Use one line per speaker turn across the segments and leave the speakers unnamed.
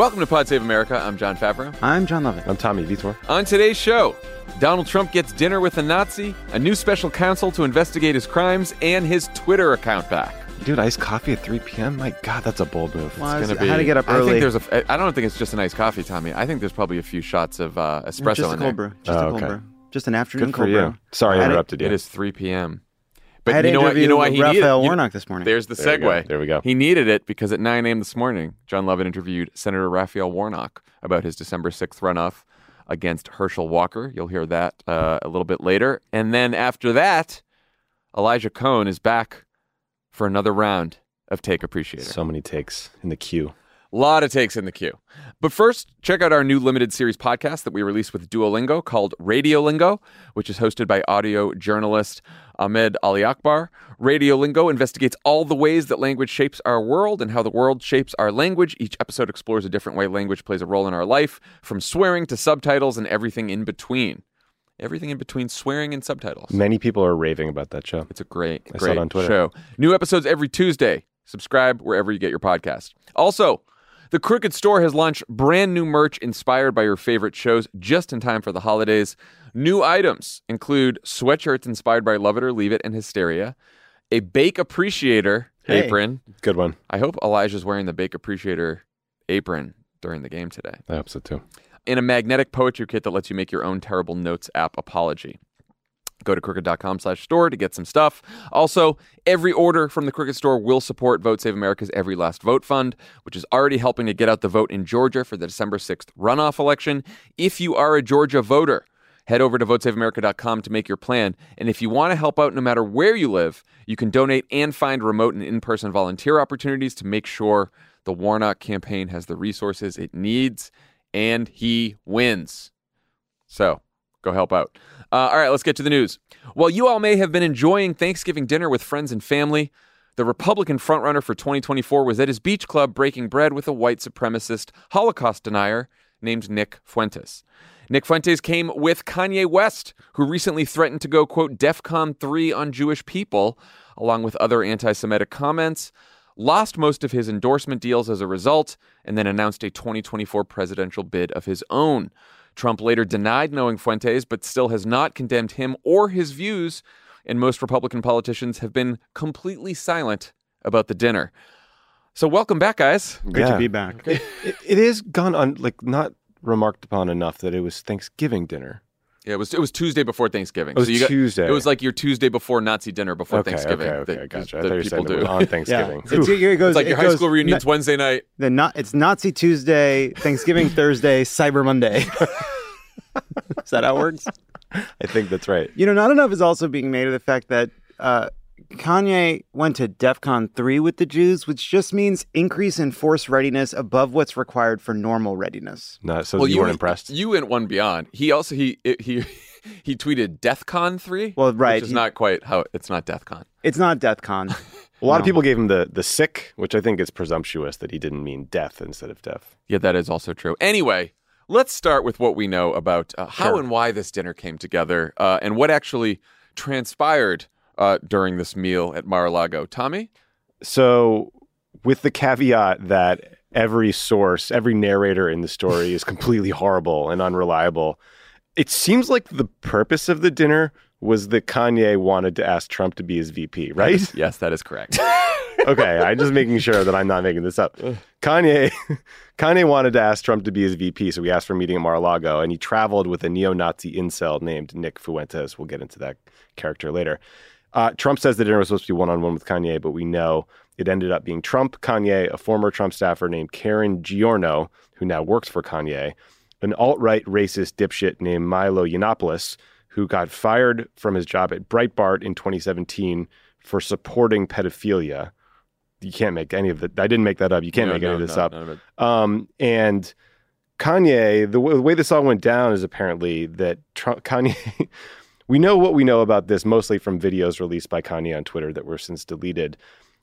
Welcome to Pod Save America. I'm Jon Favreau.
I'm Jon Lovett.
I'm Tommy Vitor.
On today's show, Donald Trump gets dinner with a Nazi, a new special counsel to investigate his crimes, and his Twitter account back.
Dude, iced coffee at 3 p.m. My God, that's a bold move.
Well, I
It's
was-
gonna
I had to get up
I
early.
think there's a. I don't think it's just an iced coffee, Tommy. I think there's probably a few shots of uh, espresso
just a
in
cold
there.
brew. Just
Oh,
a cold
okay.
brew. Just an afternoon
Good for
cold
you.
brew.
Sorry
I
I
had to-
interrupted you.
It is 3 p.m.
I
But
had
you know what? You know why he needed
Raphael
you-
Warnock this morning.
There's the
There we
segue.
There we go.
He needed it because at 9 a.m. this morning, Jon Lovett interviewed Senator Raphael Warnock about his December 6th runoff against Herschel Walker. You'll hear that uh, a little bit later. And then after that, Elijah Cohn is back for another round of Take Appreciator.
So many takes in the queue.
A lot of takes in the queue. But first, check out our new limited series podcast that we released with Duolingo called Radiolingo, which is hosted by audio journalist Ahmed Ali Akbar. Radiolingo investigates all the ways that language shapes our world and how the world shapes our language. Each episode explores a different way language plays a role in our life, from swearing to subtitles and everything in between. Everything in between swearing and subtitles.
Many people are raving about that show.
It's a great,
I
great
on Twitter.
show. New episodes every Tuesday. Subscribe wherever you get your podcast. Also, the Crooked Store has launched brand new merch inspired by your favorite shows just in time for the holidays. New items include sweatshirts inspired by Love It or Leave It and Hysteria, a Bake Appreciator
Hey.
apron.
Good one.
I hope Elijah's wearing the Bake Appreciator apron during the game today
I hope so too.
and a magnetic poetry kit that lets you make your own terrible notes app apology. Go to crooked.com slash store to get some stuff. Also, every order from the Crooked Store will support Vote Save America's Every Last Vote Fund, which is already helping to get out the vote in Georgia for the December 6th runoff election. If you are a Georgia voter, head over to votesaveamerica.com to make your plan. And if you want to help out no matter where you live, you can donate and find remote and in person volunteer opportunities to make sure the Warnock campaign has the resources it needs and he wins. So go help out. Uh, all right, let's get to the news. While you all may have been enjoying Thanksgiving dinner with friends and family, the Republican frontrunner for 2024 was at his beach club breaking bread with a white supremacist Holocaust denier named Nick Fuentes. Nick Fuentes came with Kanye West, who recently threatened to go, quote, DEFCON 3 on Jewish people, along with other anti Semitic comments, lost most of his endorsement deals as a result, and then announced a 2024 presidential bid of his own. Trump later denied knowing Fuentes, but still has not condemned him or his views, and most Republican politicians have been completely silent about the dinner. So, welcome back, guys.
Great
Yeah.
to be back.
It, it is gone on, like, not remarked upon enough that it was Thanksgiving dinner.
Yeah, it was it was Tuesday before Thanksgiving.
It was
you got-
Tuesday.
It was like your Tuesday before Nazi dinner before
Okay,
Thanksgiving.
okay, okay,
that,
gotcha. I
that
thought you were
people do.
on Thanksgiving.
It's, it goes,
It's like your
it
high
goes
school reunion's
na-
Wednesday night.
the not, it's Nazi Tuesday, Thanksgiving Thursday, Cyber Monday. is that how it works?
I think that's right.
You know, not enough is also being made of the fact that uh, Kanye went to DEFCON 3 with the Jews, which just means increase in force readiness above what's required for normal readiness.
No, so you, weren't impressed.
You went one beyond. He also he he he tweeted DeathCon three.
Well, right,
which is
he-
not quite how it's not DeathCon.
It's not DEFCON.
A lot of people gave him the, the sick, which I think is presumptuous that he didn't mean death instead of death.
Yeah, that is also true. Anyway, let's start with what we know about uh, how
Sure.
and why this dinner came together, uh, and what actually transpired uh, during this meal at Mar-a-Lago. Tommy,
So, with the caveat that every source, every narrator in the story is completely horrible and unreliable, it seems like the purpose of the dinner was that Kanye wanted to ask Trump to be his VP, right?
yes, that is correct.
okay, I'm just making sure that I'm not making this up. Kanye, Kanye wanted to ask Trump to be his VP, so we asked for a meeting at Mar-a-Lago, and he traveled with a neo-Nazi incel named Nick Fuentes. We'll get into that character later. Uh, Trump says the dinner was supposed to be one on one with Kanye, but we know it ended up being Trump, Kanye, a former Trump staffer named Karen Giorno, who now works for Kanye, an alt right racist dipshit named Milo Yiannopoulos, who got fired from his job at Breitbart in 2017 for supporting pedophilia. You can't make any of that. I didn't make that up. You can't
No,
make
no,
any of this
no,
up.
none of it.
Um, and Kanye, the, w- the way this all went down is apparently that Trump, Kanye, we know what we know about this mostly from videos released by Kanye on Twitter that were since deleted.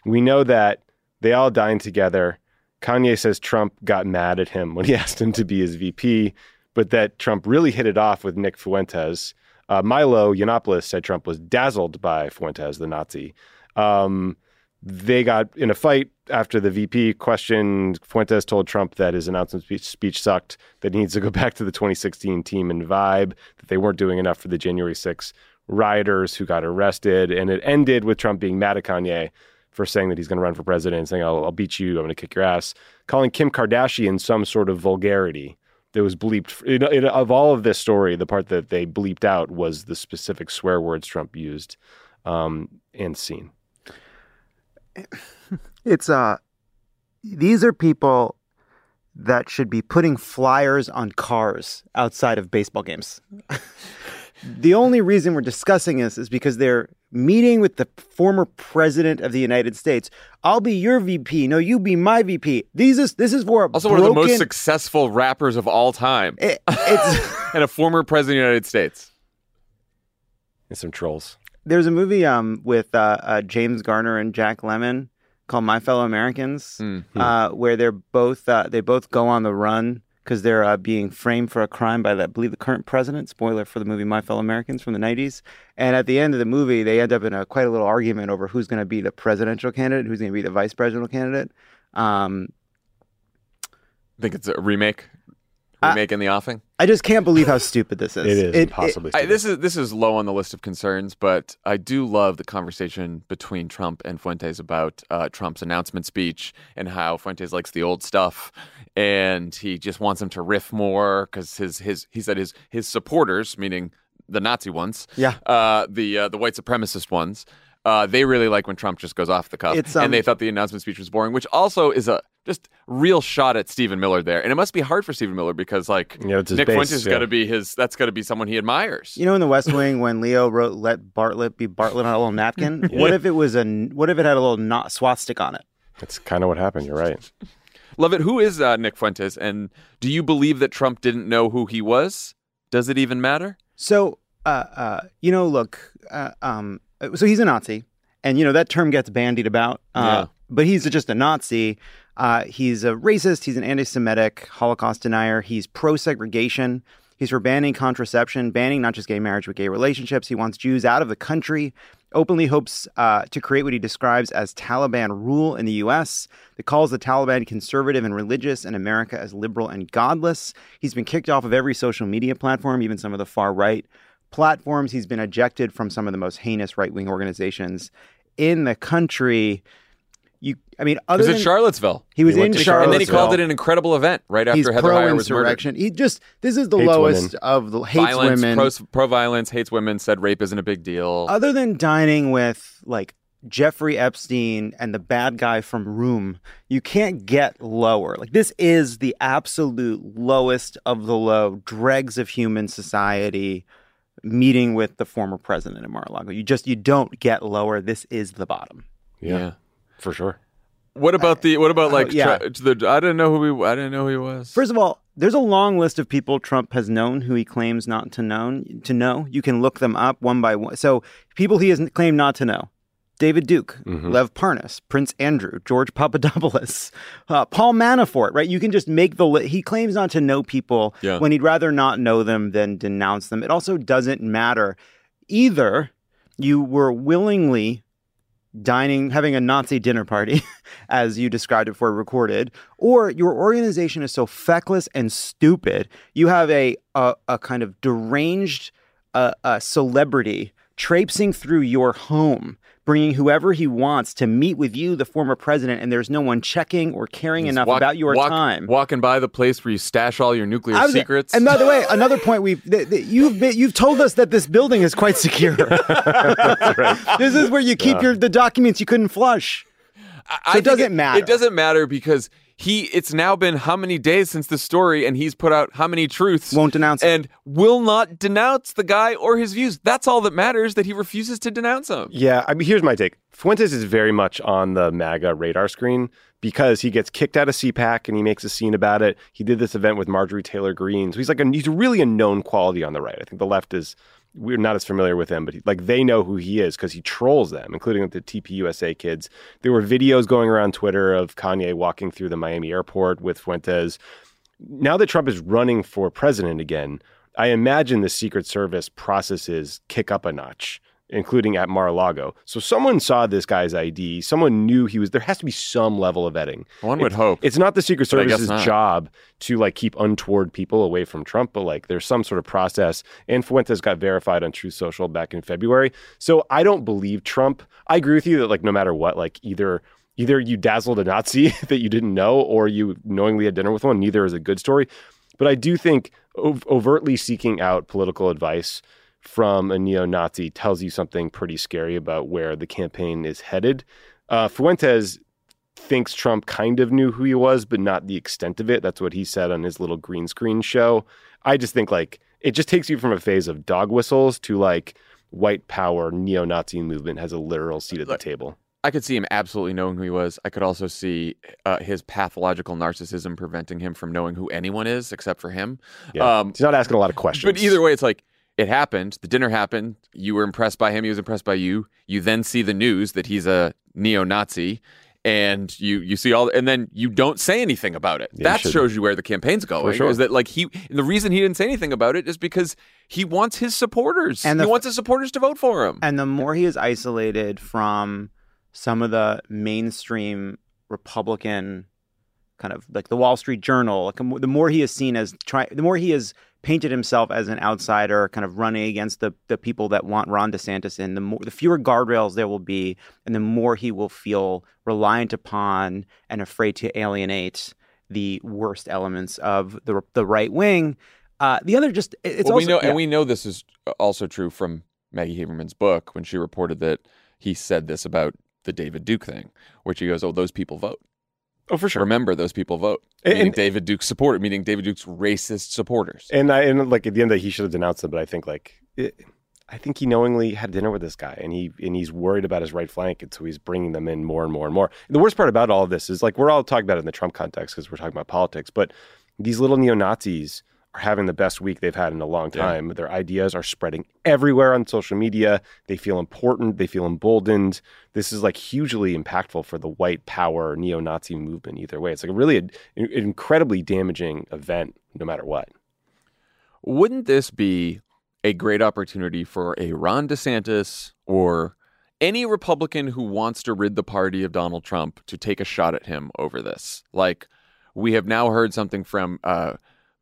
We know that they all dined together. Kanye says Trump got mad at him when he asked him to be his VP, but that Trump really hit it off with Nick Fuentes. Uh, Milo Yiannopoulos said Trump was dazzled by Fuentes, the Nazi. Um, they got in a fight after the VP questioned. Fuentes told Trump that his announcement speech, sucked, that he needs to go back to the 2016 team and vibe, that they weren't doing enough for the January 6 rioters who got arrested. And it ended with Trump being mad at Kanye for saying that he's going to run for president, saying, I'll, I'll beat you, I'm going to kick your ass, calling Kim Kardashian some sort of vulgarity that was bleeped. Of all of this story, the part that they bleeped out was the specific swear words Trump used um, and seen.
It's uh these are people that should be putting flyers on cars outside of baseball games. the only reason we're discussing this is because they're meeting with the former president of the United States. I'll be your VP. No, you be my VP. These is this is for a
Also, one of the most successful rappers of all time,
It- it's
and a former president of the United States.
And some trolls.
there's a movie um with uh, uh, James Garner and Jack Lemmon called My Fellow Americans,
Hmm.
uh, where they're both uh, they both go on the run because they're uh, being framed for a crime by, the, I believe, the current president. Spoiler for the movie My Fellow Americans from the '90s. And at the end of the movie, they end up in a quite a little argument over who's going to be the presidential candidate, who's going to be the vice presidential candidate. Um,
I think it's a remake,
Uh,
remake in the offing.
I just can't believe how stupid this is.
It is
It-
possibly.
I, this is this is low on the list of concerns, but I do love the conversation between Trump and Fuentes about uh, Trump's announcement speech and how Fuentes likes the old stuff, and he just wants him to riff more because his his he said his his supporters, meaning the Nazi ones,
Yeah.
uh, the uh, the white supremacist ones. Uh, they really like when Trump just goes off the cuff,
It's, um,
and they thought the announcement speech was boring, which also is a just real shot at Stephen Miller there. And it must be hard for Stephen Miller because like
Yeah, it's
Nick
base,
Fuentes is
yeah.
got to be his. That's got to be someone he admires.
You know, in The West Wing, when Leo wrote "Let Bartlet be Bartlet" on a little napkin, what if it was a what if it had a little not swastika on it?
That's kind of what happened. You're right.
Love it. Who is uh, Nick Fuentes? And do you believe that Trump didn't know who he was? Does it even matter?
So, uh, uh, you know, look, uh, um, so he's a Nazi, and you know that term gets bandied about. Uh,
Yeah.
But he's just a Nazi. Uh, he's a racist. He's an anti-Semitic, Holocaust denier. He's pro-segregation. He's for banning contraception, banning not just gay marriage but gay relationships. He wants Jews out of the country. Openly hopes uh, to create what he describes as Taliban rule in the U.S. That calls the Taliban conservative and religious, and America as liberal and godless. He's been kicked off of every social media platform, even some of the far right platforms. He's been ejected from some of the most heinous right wing organizations in the country. You, I mean,
He
other
was
than
in Charlottesville.
he was
He
in Charlottesville,
And then he called it an incredible event right after
He's
Heather Heyer was murdered.
pro-insurrection. He just this is the
Hates
lowest
women.
of the hates
Violence,
women.
pro, pro-violence, hates women, said rape isn't a big deal.
Other than dining with like Jeffrey Epstein and the bad guy from Room, you can't get lower. Like this is the absolute lowest of the low dregs of human society. Meeting with the former president of Mar-a-Lago, you just you don't get lower. This is the bottom.
Yeah,
yeah.
for sure.
What about the? What about like?
Uh, yeah.
tra- the, I didn't know who he. I didn't know who he was.
First of all, there's a long list of people Trump has known who he claims not to know. To know, you can look them up one by one. So people he has claimed not to know: David Duke, Lev Parnas, Prince Andrew, George Papadopoulos, uh, Paul Manafort. Right? You can just make the list. he claims not to know people
Yeah.
when he'd rather not know them than denounce them. It also doesn't matter. Either you were willingly dining, having a Nazi dinner party, as you described it before recorded, or your organization is so feckless and stupid, you have a a, a kind of deranged uh, uh, celebrity traipsing through your home, bringing whoever he wants to meet with you, the former president, and there's no one checking or caring
Just
enough
walk-
about your
walk-
time.
Walking by the place where you stash all your nuclear
was-
secrets.
And by the way, another point we've th- th- you've been, you've told us that this building is quite secure. This is where you keep your the documents you couldn't flush.
I
it doesn't matter.
It doesn't matter because he. It's now been how many days since the story, and he's put out how many truths.
Won't denounce it.
and will not denounce the guy or his views. That's all that matters. That he refuses to denounce him.
Yeah, I mean, here's my take. Fuentes is very much on the MAGA radar screen because he gets kicked out of CPAC and he makes a scene about it. He did this event with Marjorie Taylor Greene, so he's like a, he's really a known quality on the right. I think the left is we're not as familiar with him, but he, like they know who he is because he trolls them, including the TPUSA kids. There were videos going around Twitter of Kanye walking through the Miami airport with Fuentes. Now that Trump is running for president again, I imagine the Secret Service processes kick up a notch, including at Mar-a-Lago. So someone saw this guy's ID. Someone knew he was. There has to be some level of vetting.
One would
It's-
hope.
It's not the Secret
But I guess
Service's job to like keep untoward people away from Trump, but like there's some sort of process. And Fuentes got verified on Truth Social back in February. So I don't believe Trump. I agree with you that like no matter what, like either either you dazzled a Nazi that you didn't know, or you knowingly had dinner with one. Neither is a good story. But I do think overtly seeking out political advice from a neo-Nazi tells you something pretty scary about where the campaign is headed. Uh, Fuentes thinks Trump kind of knew who he was, but not the extent of it. That's what he said on his little green screen show. I just think like it just takes you from a phase of dog whistles to like white power neo-Nazi movement has a literal seat at the table.
I could see him absolutely knowing who he was. I could also see uh, his pathological narcissism preventing him from knowing who anyone is except for him.
Yeah.
Um,
He's not asking a lot of questions.
But either way, it's like it happened. The dinner happened. You were impressed by him. He was impressed by you. You then see the news that he's a neo-Nazi, and you you see all, and then you don't say anything about it.
Yeah,
that shows you where the campaign's going.
sure.
Is that like he? The reason he didn't say anything about it is because he wants his supporters.
And
he wants his supporters to vote for him.
And the more he is isolated from some of the mainstream Republican kind of like the Wall Street Journal, like the more he is seen as try, the more he has painted himself as an outsider, kind of running against the the people that want Ron DeSantis in, the more the fewer guardrails there will be, and the more he will feel reliant upon and afraid to alienate the worst elements of the the right wing. Uh, the other just it's
well,
also
we know,
yeah.
and we know this is also true from Maggie Haberman's book when she reported that he said this about the David Duke thing, where she goes, "Oh, those people vote."
Oh, for sure.
Remember, those people vote.
And-
meaning David Duke's supporter, meaning David Duke's racist supporters.
And I and like at the end of the day, he should have denounced it. But I think like it, I think he knowingly had dinner with this guy, and he and he's worried about his right flank, and so he's bringing them in more and more and more. The worst part about all of this is like we're all talking about it in the Trump context because we're talking about politics, but these little neo Nazis are having the best week they've had in a long
Yeah.
time. Their ideas are spreading everywhere on social media. They feel important. They feel emboldened. This is like hugely impactful for the white power neo Nazi movement. Either way, it's like a really an incredibly damaging event, no matter what.
Wouldn't this be a great opportunity for a Ron DeSantis or any Republican who wants to rid the party of Donald Trump to take a shot at him over this? Like, we have now heard something from uh,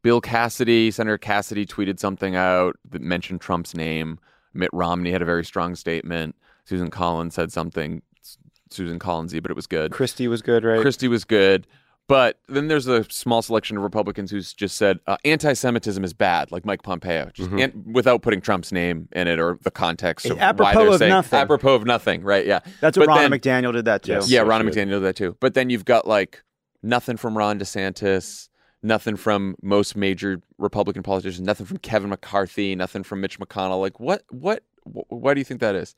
Bill Cassidy. Senator Cassidy tweeted something out that mentioned Trump's name. Mitt Romney had a very strong statement. Susan Collins said something, Susan Collinsy, but it was good.
Christie was good, right?
Christie was good. But then there's a small selection of Republicans who's just said uh, anti-Semitism is bad, like Mike Pompeo, just
Mhm.
an- without putting Trump's name in it or the context of why
Apropos
they're
of
saying
nothing.
apropos of nothing, right? Yeah,
That's what
But
Ron
then-
McDaniel did that too.
Yes.
yeah. Ron. McDaniel did that too. But then you've got like nothing from Ron DeSantis, nothing from most major Republican politicians, nothing from Kevin McCarthy, nothing from Mitch McConnell. Like what? What? wh- Why do you think that is?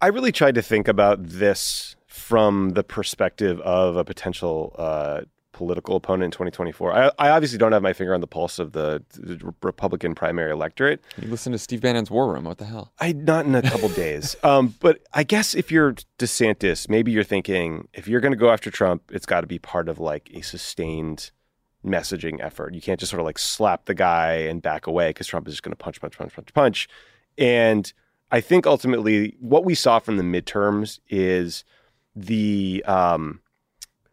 I really tried to think about this from the perspective of a potential uh, political opponent in 2024. I, I obviously don't have my finger on the pulse of the, the Republican primary electorate.
You listen to Steve Bannon's War Room. What the hell?
I not in a couple days. Um, but I guess if you're DeSantis, maybe you're thinking if you're going to go after Trump, it's got to be part of like a sustained messaging effort. You can't just sort of like slap the guy and back away because Trump is just going to punch, punch, punch, punch, punch. And I think ultimately what we saw from the midterms is the um,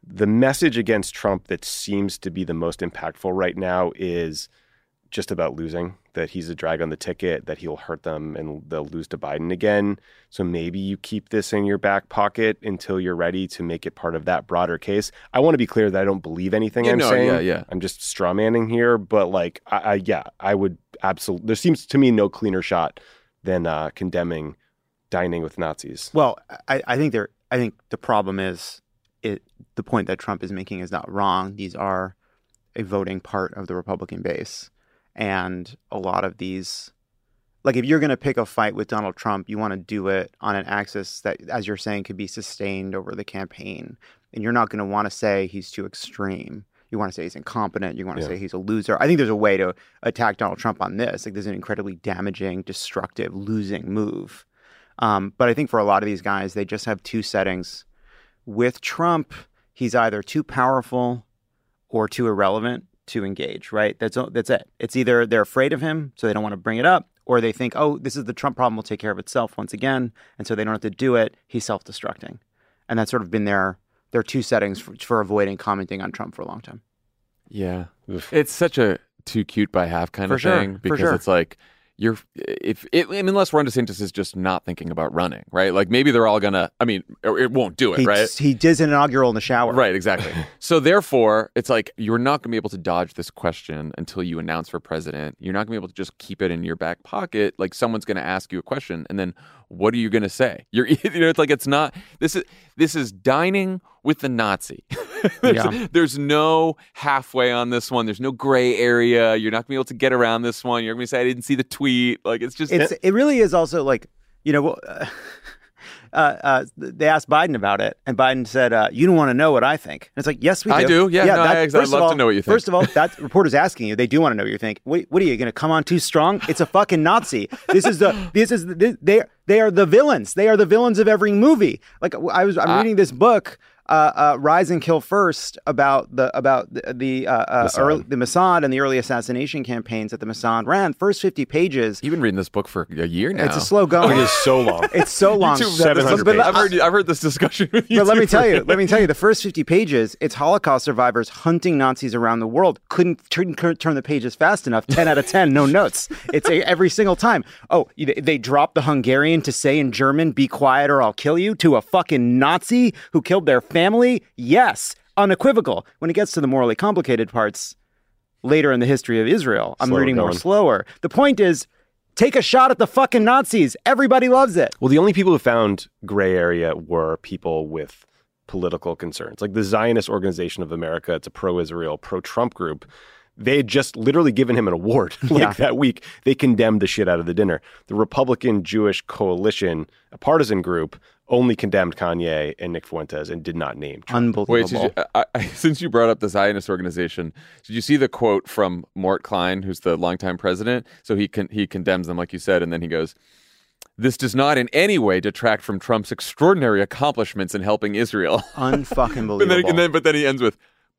the message against Trump that seems to be the most impactful right now is just about losing, that he's a drag on the ticket, that he'll hurt them and they'll lose to Biden again. So maybe you keep this in your back pocket until you're ready to make it part of that broader case. I want to be clear that I don't believe anything
Yeah,
I'm
no,
saying.
yeah, yeah.
I'm just straw manning here, but like, I, I yeah, I would absolutely. There seems to me no cleaner shot than uh, condemning dining with Nazis.
Well, I, I think there. I think the problem is it. The point that Trump is making is not wrong. These are a voting part of the Republican base, and a lot of these, like if you're going to pick a fight with Donald Trump, you want to do it on an axis that, as you're saying, could be sustained over the campaign, and you're not going to want to say he's too extreme. You want to say he's incompetent. You want to
Yeah.
say he's a loser. I think there's a way to attack Donald Trump on this. Like there's an incredibly damaging, destructive, losing move. Um, but I think for a lot of these guys, they just have two settings. With Trump, he's either too powerful or too irrelevant to engage. Right? That's that's it. It's either they're afraid of him, so they don't want to bring it up, or they think, oh, this is the Trump problem will take care of itself once again, and so they don't have to do it. He's self-destructing, and that's sort of been their their two settings for, for avoiding commenting on Trump for a long time.
Yeah.
Oof.
It's such a too cute by half kind
For
of
sure,
thing because
sure.
it's like you're if it, unless Ron DeSantis is just not thinking about running, right? Like maybe they're all gonna. I mean, it won't do it,
He,
right?
he did an inaugural in the shower.
Right, exactly. so therefore, it's like you're not to be able to dodge this question until you announce for president. You're not to be able to just keep it in your back pocket. Like someone's to ask you a question, and then what are you going to say? You're, you know, it's like it's not. This is this is dining with the Nazi. there's,
Yeah.
there's no halfway on this one. There's no gray area. You're not going to be able to get around this one. You're going to say I didn't see the tweet. Like it's just
it's it really is also like you know uh, uh, uh, they asked Biden about it, and Biden said, uh, "You don't want to know what I think." And it's like, yes, we do.
I do. Yeah, no, I- I'd
first of
to
all-
know what you think.
First of all, that reporter's asking you. They do want to know what you think. What, what are you going to come on too strong? It's a fucking Nazi. This is the this is the, they they are the villains. They are the villains of every movie. Like I was, I'm
I-
reading this book. Uh, uh, Rise and Kill First about the about the, the uh, uh,
Mossad.
early, the Mossad and the early assassination campaigns that the Mossad ran. First fifty pages.
you've been reading this book for a year now.
It's a slow going.
It is so long.
It's so long.
You two have had this-
700
But-
I've heard, I've heard this discussion with you.
But let me tell you, let me tell you, the first 50 pages, it's Holocaust survivors hunting Nazis around the world. Couldn't turn, turn the pages fast enough. 10 out of 10, no notes. It's a, every single time. Oh, they dropped the Hungarian to say in German, be quiet or I'll kill you, to a fucking Nazi who killed their family? Yes, unequivocal. When it gets to the morally complicated parts later in the history of Israel, I'm
Slow
reading more slower. The point is, take a shot at the fucking Nazis. Everybody loves it.
Well, the only people who found gray area were people with political concerns. Like the Zionist Organization of America, it's a pro Israel, pro Trump group. They had just literally given him an award like
Yeah.
that week. They condemned the shit out of the dinner. The Republican Jewish Coalition, a partisan group, only condemned Kanye and Nick Fuentes and did not name Trump.
Unbelievable.
Wait, you, I, I, since you brought up the Zionist organization, did you see the quote from Mort Klein, who's the longtime president? So he con- he condemns them, like you said, and then he goes, "This does not in any way detract from Trump's extraordinary accomplishments in helping Israel."
Unfucking
and
believable.
then, and then, but then he ends with.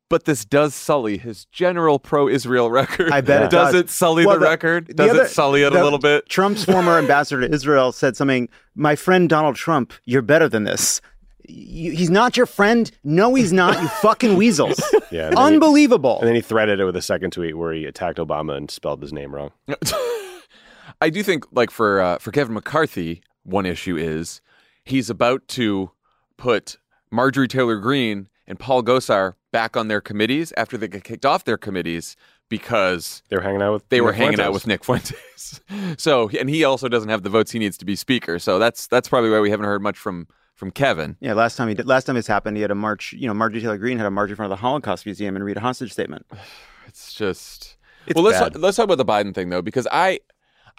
But this does sully his general pro-Israel record.
I bet it
does.
does.
it sully
Well,
the,
the-
record?
the
Does
other-
it sully it
the-
a little bit?
Trump's former ambassador to Israel said something. My friend Donald Trump, you're better than this. You, he's not your friend. No, he's not. You fucking weasels.
Yeah, and then he-
Unbelievable.
And then he threaded it with a second tweet where he attacked Obama and spelled his name wrong.
I do think, like for uh, for Kevin McCarthy, one issue is he's about to put Marjorie Taylor Greene and Paul Gosar back on their committees after they get kicked off their committees because
They were hanging out with
they were
Nick
hanging out
Fuentes.
with Nick Fuentes. so, and he also doesn't have the votes he needs to be speaker. So that's that's probably why we haven't heard much from from Kevin.
yeah, last time he did, last time this happened, he had a march. You know, Marjorie Taylor Greene had a march in front of the Holocaust Museum and read a hostage statement.
It's just
It's
well. Let's
bad.
let's talk about the Biden thing though, because I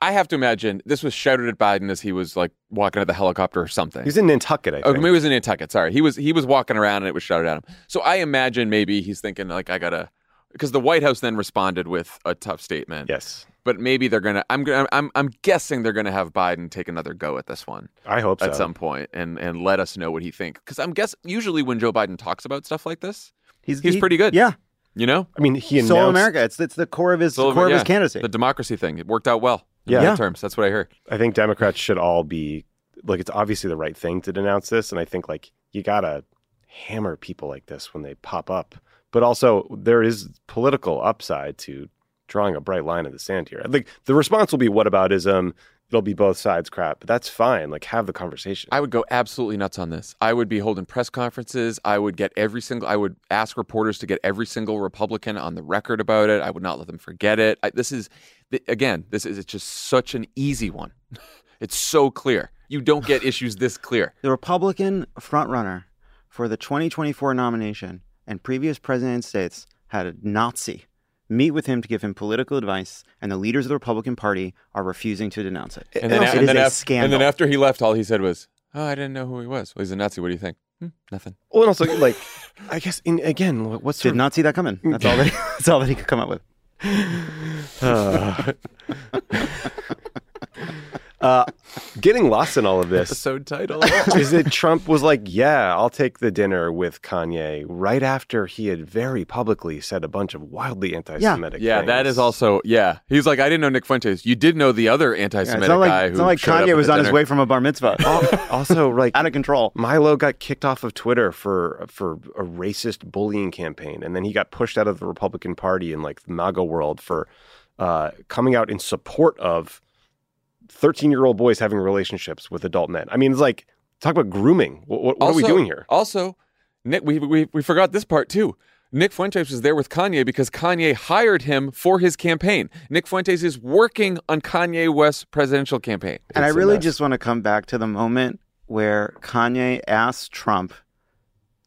I have to imagine this was shouted at Biden as he was like walking at the helicopter or something.
He's in Nantucket, I
Oh,
think.
maybe it was in Nantucket. Sorry, he was he was walking around and it was shouted at him. So I imagine maybe he's thinking like I gotta because the White House then responded with a tough statement.
yes.
But maybe they're gonna. I'm gonna. I'm. I'm guessing they're gonna have Biden take another go at this one
I hope so.
at some point and and let us know what he thinks. Because I'm guess usually when Joe Biden talks about stuff like this, He's
he-
pretty good.
Yeah,
you know,
I mean, he announced
Soul America. It's it's the core of his
So,
core of
yeah,
his candidacy.
the democracy thing. It worked out well.
Yeah.
Yeah.
terms. That's what I heard.
I think Democrats should all be like it's obviously the right thing to denounce this, and I think like you gotta hammer people like this when they pop up. But also there is political upside to drawing a bright line in the sand here. Like the response will be "What about whataboutism. It'll be both sides crap, but that's fine. Like have the conversation.
I would go absolutely nuts on this. I would be holding press conferences. I would get every single. I would ask reporters to get every single Republican on the record about it. I would not let them forget it. I, this is, again, this is it's just such an easy one. it's so clear. You don't get issues this clear.
The Republican frontrunner for the 2024 nomination and previous president states had a Nazi meet with him to give him political advice, and the leaders of the Republican Party are refusing to denounce it.
And then,
it
and
is
then
a
af-
scandal.
And then after he left, all he said was, "Oh, I didn't know who he was. Well, he's a Nazi. What do you think? Hmm, nothing."
well, and also like I guess in, again, what's
Did not see that coming. That's all that. He, that's all that he could come up with.
uh, uh, getting lost in all of this
Episode title.
is that Trump was like, "Yeah, I'll take the dinner with Kanye," right after he had very publicly said a bunch of wildly anti-Semitic.
yeah, that
things.
is also yeah. He's like, I didn't know Nick Fuentes. You did know the other anti-Semitic
it's not like,
guy
it's
who
not like
showed up
Kanye
at
was
the
on his
dinner.
way from a bar mitzvah.
Also like
Out of control.
Milo got kicked off of Twitter for for a racist bullying campaign, and then he got pushed out of the Republican Party in like the MAGA world for uh, coming out in support of thirteen-year-old boys having relationships with adult men. I mean, it's like talk about grooming. What, what, what are we doing here?
Also, Nick, we, we we forgot this part too. Nick Fuentes was there with Kanye because Kanye hired him for his campaign. Nick Fuentes is working on Kanye West's presidential campaign.
And I
It's a
really just want to come back to the moment where Kanye asked Trump,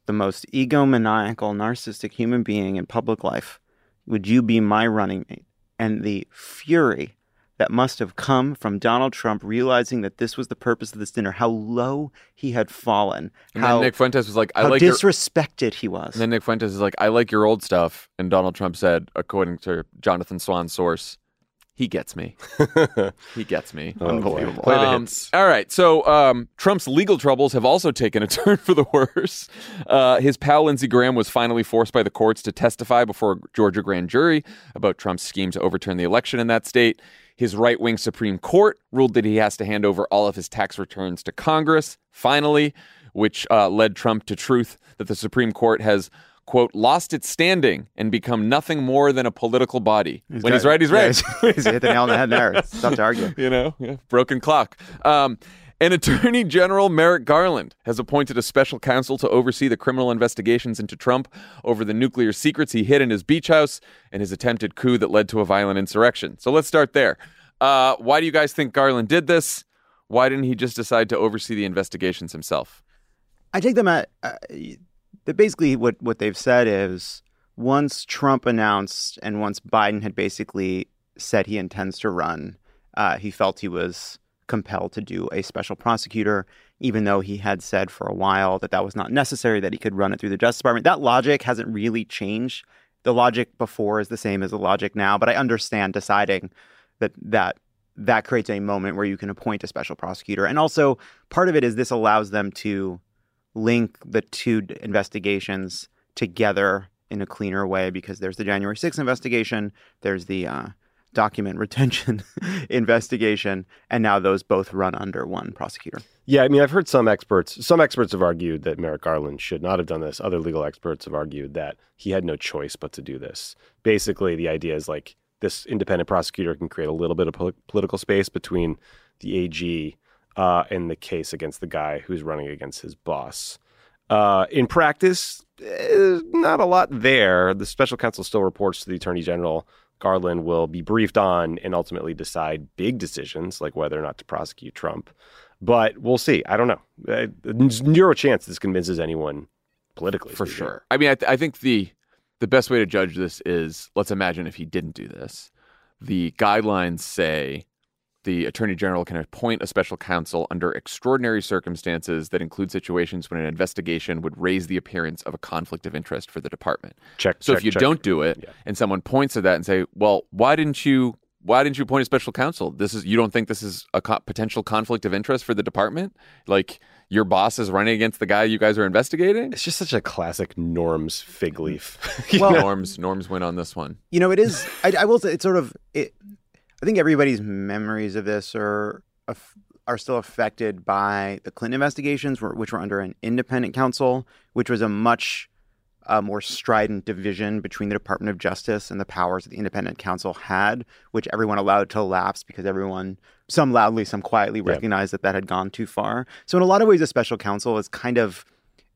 the most egomaniacal, narcissistic human being in public life, would you be my running mate? And the fury that must have come from Donald Trump realizing that this was the purpose of this dinner, how low he had fallen,
And
how,
then Nick Fuentes was like, "I
how
like your."
disrespected he was.
And then Nick Fuentes is like, "I like your old stuff," and Donald Trump said, according to Jonathan Swan's source, "He gets me. he gets me."
Oh.
Unbelievable.
Play the
Um, all right. So um, Trump's legal troubles have also taken a turn for the worse. Uh, his pal Lindsey Graham was finally forced by the courts to testify before a Georgia grand jury about Trump's scheme to overturn the election in that state. His right wing Supreme Court ruled that he has to hand over all of his tax returns to Congress, finally, which uh, led Trump to truth that the Supreme Court has. Quote, lost its standing and become nothing more than a political body. when he's right, he's
Yeah,
right.
he's, he's hit the nail on the head there. It's tough to argue.
you know, yeah, broken clock. Um, and Attorney General Merrick Garland has appointed a special counsel to oversee the criminal investigations into Trump over the nuclear secrets he hid in his beach house and his attempted coup that led to a violent insurrection. So let's start there. Uh, why do you guys think Garland did this? Why didn't he just decide to oversee the investigations himself?
I take them at uh, basically what what they've said is once Trump announced and once Biden had basically said he intends to run, uh, he felt he was compelled to do a special prosecutor, even though he had said for a while that that was not necessary, that he could run it through the Justice Department. That logic hasn't really changed. The logic before is the same as the logic now, but I understand deciding that that that creates a moment where you can appoint a special prosecutor. And also, part of it is this allows them to link the two investigations together in a cleaner way because there's the January 6th investigation, there's the uh, document retention investigation, and now those both run under one prosecutor.
Yeah, I mean, I've heard some experts. Some experts have argued that Merrick Garland should not have done this. Other legal experts have argued that he had no choice but to do this. Basically, the idea is like this independent prosecutor can create a little bit of pol- political space between the AG uh, and the case against the guy who's running against his boss. Uh, in practice, eh, not a lot there. The special counsel still reports to the attorney general. Garland will be briefed on and ultimately decide big decisions like whether or not to prosecute Trump. But we'll see. I don't know. Uh, There's zero chance this convinces anyone politically.
For
speaking.
sure. I mean, I, th- I think the the best way to judge this is let's imagine if he didn't do this. The guidelines say the attorney general can appoint a special counsel under extraordinary circumstances that include situations when an investigation would raise the appearance of a conflict of interest for the department.
Check.
So
check,
if you
check.
don't do it
Yeah.
and someone points at that and say, "Well, why didn't you why didn't you appoint a special counsel? This is you don't think this is a co- potential conflict of interest for the department? Like your boss is running against the guy you guys are investigating?"
it's just such a classic norms fig leaf.
Well-
norms norms win on this one.
You know, it is. I, I will say it's sort of. It, I think everybody's memories of this are are still affected by the Clinton investigations, which were under an independent counsel, which was a much a more strident division between the Department of Justice and the powers that the independent counsel had, which everyone allowed to lapse because everyone, some loudly, some quietly, recognized that that had gone too far. So in a lot of ways, a special counsel is kind of,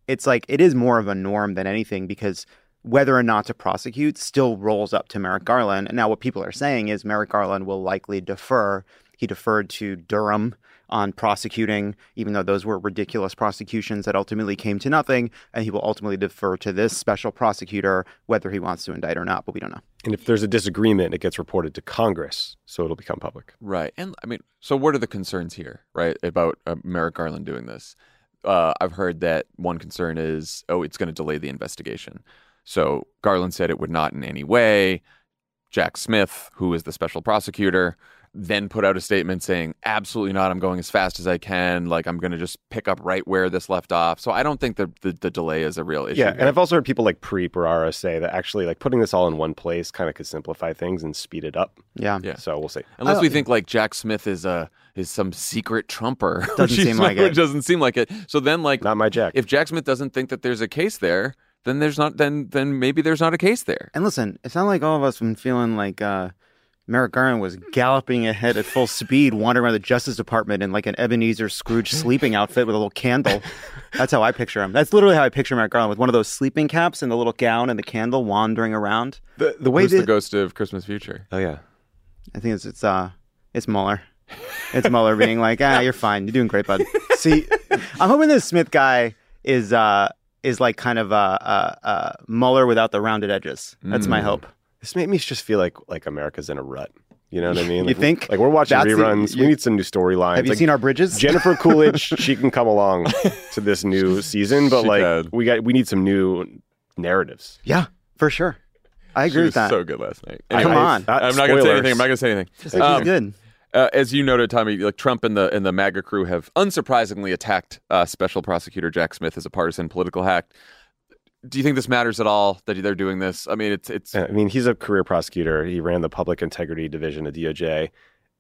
it's like it is more of a norm than anything because whether or not to prosecute still rolls up to Merrick Garland. And now what people are saying is Merrick Garland will likely defer. He deferred to Durham on prosecuting, even though those were ridiculous prosecutions that ultimately came to nothing. And he will ultimately defer to this special prosecutor, whether he wants to indict or not, but we don't know.
And if there's a disagreement, it gets reported to Congress, so it'll become public.
Right. And I mean, so what are the concerns here, right, about uh, Merrick Garland doing this? Uh, I've heard that one concern is, oh, it's going to delay the investigation. So Garland said it would not in any way. Jack Smith, who is the special prosecutor, then put out a statement saying, absolutely not. I'm going as fast as I can. Like, I'm going to just pick up right where this left off. So I don't think the, the, the delay is a real issue.
Yeah,
here.
and I've also heard people like Preet Bharara say that actually, like putting this all in one place kind of could simplify things and speed it up.
Yeah.
Yeah.
So we'll see.
Unless
Oh,
we think like Jack Smith is a is some secret trumper.
Doesn't seem like it.
Doesn't seem like it. So then, like,
Not my Jack.
if Jack Smith doesn't think that there's a case there, then there's not. Then then maybe there's not a case there.
And listen, it's not like all of us been feeling like uh, Merrick Garland was galloping ahead at full speed, wandering around the Justice Department in like an Ebenezer Scrooge sleeping outfit with a little candle. That's how I picture him. That's literally how I picture Merrick Garland with one of those sleeping caps and the little gown and the candle wandering around.
the the way
Who's
that,
the ghost of Christmas Future?
oh yeah,
I think it's it's uh it's Mueller. It's Mueller being like, ah, you're fine. You're doing great, bud. See, I'm hoping this Smith guy is uh is like kind of uh uh, uh Mueller without the rounded edges. That's my
Mm.
hope.
this made me just feel like like America's in a rut. You know what I mean?
You
Like,
think?
Like we're watching
That's the-
reruns.
you-
we need some new storylines.
Have you
Like,
seen our bridges?
Jennifer Coolidge? she can come along to this new season, but
She
like
can.
we got we need some new narratives.
Yeah, for sure. I
She
agree
was
with that.
so good last night.
Come on.
Uh,
I'm not going to say
spoilers.
anything. I'm not going to say anything.
Just like
Um,
he's good.
Uh, as you noted, Tommy, like Trump and the and the MAGA crew have unsurprisingly attacked uh, Special Prosecutor Jack Smith as a partisan political hack. Do you think this matters at all that they're doing this? I mean, it's it's
I mean, he's a career prosecutor. He ran the Public Integrity Division of DOJ.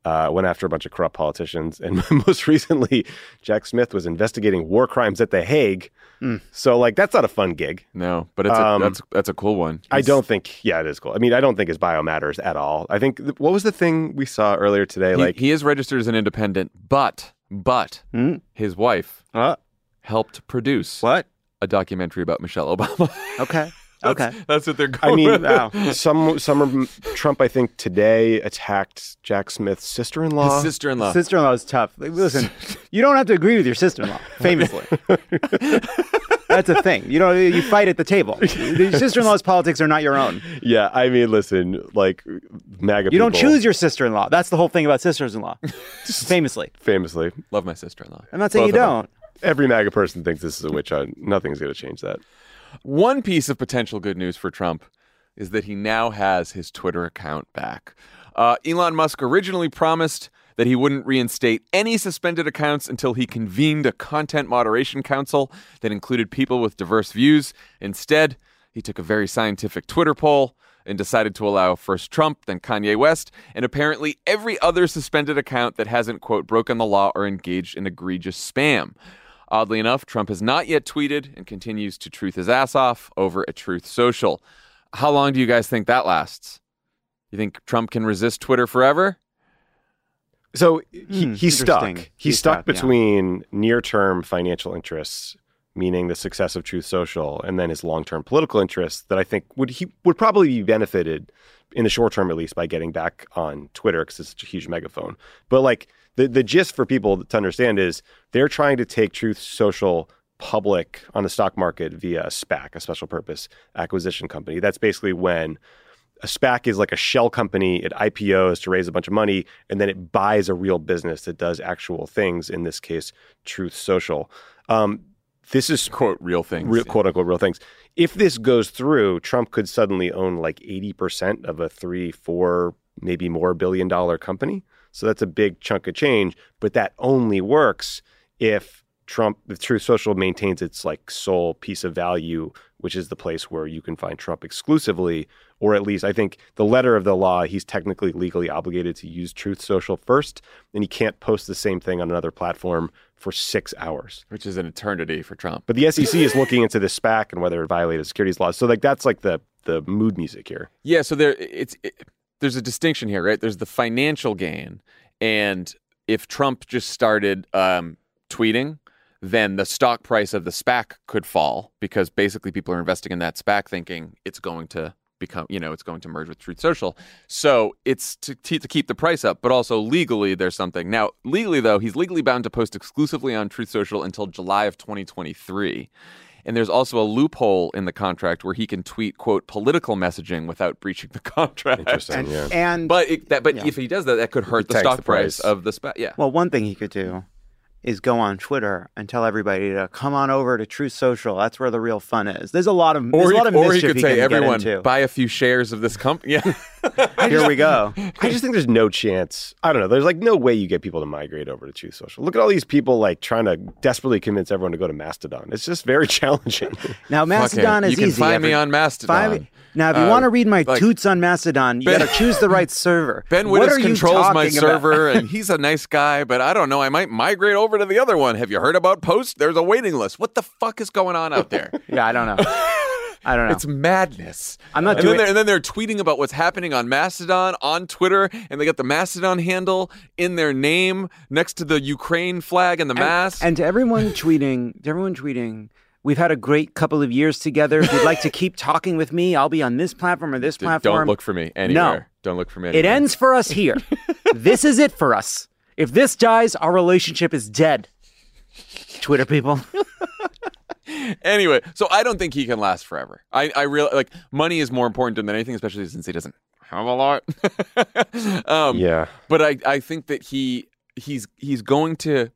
Uh, went after a bunch of corrupt politicians, and most recently, Jack Smith was investigating war crimes at The Hague.
Mm.
So, like, that's not a fun gig.
no, but it's
Um,
a, that's that's a cool one.
I don't think. Yeah, it is cool. I mean, I don't think his bio matters at all. I think what was the thing we saw earlier today?
He,
like,
he is registered as an independent, but but
Hmm?
his wife
Uh,
helped produce
what?
a documentary about Michelle Obama.
Okay.
That's-
Okay.
that's what they're going.
I mean,
with.
Wow.
Uh, some some Trump, I think today attacked Jack Smith's sister-in-law.
his sister-in-law.
Sister-in-law is tough. Like, listen, you don't have to agree with your sister-in-law. Famously, that's a thing. You know, you fight at the table. Your sister-in-law's politics are not your own.
yeah, I mean, listen, like MAGA.
You don't choose your sister-in-law. That's the whole thing about sisters-in-law. Famously,
Famously,
Love my sister-in-law.
I'm not saying
Both
you don't.
every MAGA person thinks this is a witch hunt. Nothing's going to change that.
One piece of potential good news for Trump is that he now has his Twitter account back. Uh, Elon Musk originally promised that he wouldn't reinstate any suspended accounts until he convened a content moderation council that included people with diverse views. Instead, he took a very scientific Twitter poll and decided to allow first Trump, then Kanye West, and apparently every other suspended account that hasn't, quote, broken the law or engaged in egregious spam. Oddly enough, Trump has not yet tweeted and continues to truth his ass off over at Truth Social. How long do you guys think that lasts? You think Trump can resist Twitter forever?
So he,
Hmm,
he's stuck. He's,
He's
stuck
stuck, yeah.
between near-term financial interests, meaning the success of Truth Social, and then his long-term political interests that I think would he would probably be benefited in the short term at least by getting back on Twitter because it's such a huge megaphone. But like the the gist for people to understand is they're trying to take Truth Social public on the stock market via a SPAC, a special purpose acquisition company. That's basically when a SPAC is like a shell company. It IPOs to raise a bunch of money, and then it buys a real business that does actual things. In this case, Truth Social. Um, this is
Quote, real things.
real, quote unquote real things. If this goes through, Trump could suddenly own like eighty percent of a three, four, maybe more billion dollar company. So that's a big chunk of change. But that only works if Trump, if Truth Social maintains its like sole piece of value, which is the place where you can find Trump exclusively or at least I think the letter of the law, he's technically legally obligated to use Truth Social first, and he can't post the same thing on another platform for six hours.
which is an eternity for Trump.
But the SEC is looking into this SPAC and whether it violated securities laws. So like that's like the the mood music here.
Yeah, so there it's it, there's a distinction here, right? There's the financial gain, and if Trump just started um, tweeting, then the stock price of the SPAC could fall because basically people are investing in that SPAC thinking it's going to become, you know, it's going to merge with Truth Social. So it's to, to to keep the price up, but also legally there's something. Now, legally though, he's legally bound to post exclusively on Truth Social until July of 2023. And there's also a loophole in the contract where he can tweet quote political messaging without breaching the contract.
Interesting.
And,
yeah.
and
But it, that, but
Yeah.
if he does that, that could hurt the stock
the
price.
price.
of the SPAC. Yeah.
well, one thing he could do is go on Twitter and tell everybody to come on over to Truth Social. That's where the real fun is. There's a lot of there's
Or
a
he,
lot of
or he
mischief
could say,
can get
everyone,
into.
buy a few shares of this company. Yeah.
Here we go.
I just think there's no chance. I don't know. There's like no way you get people to migrate over to Truth Social. Look at all these people like trying to desperately convince everyone to go to Mastodon. It's just very challenging.
Now Mastodon
Okay,
is
You can
easy.
find
Every-
me on Mastodon.
Find me- Now, if you
Uh,
want to read my
like-
toots on Mastodon, you
Ben-
got to choose the right server.
Ben
What
Wittes controls my server, and he's a nice guy, but I don't know. I might migrate over to the other one. Have you heard about Post? There's a waiting list. What the fuck is going on out there?
Yeah, I don't know. I don't know.
It's madness.
I'm not
and
doing-
Then and then they're tweeting about what's happening on Mastodon on Twitter, and they got the Mastodon handle in their name next to the Ukraine flag and the mask.
And to everyone tweeting, to everyone tweeting, we've had a great couple of years together. If you'd like to keep talking with me, I'll be on this platform or this platform.
don't look for me anywhere. Don't look for me.
It ends for us here. this is it for us. If this dies, our relationship is dead. Twitter people.
anyway, so I don't think he can last forever. I, I really like money is more important than anything, especially since he doesn't have a lot. um,
yeah.
But I, I think that he he's he's going to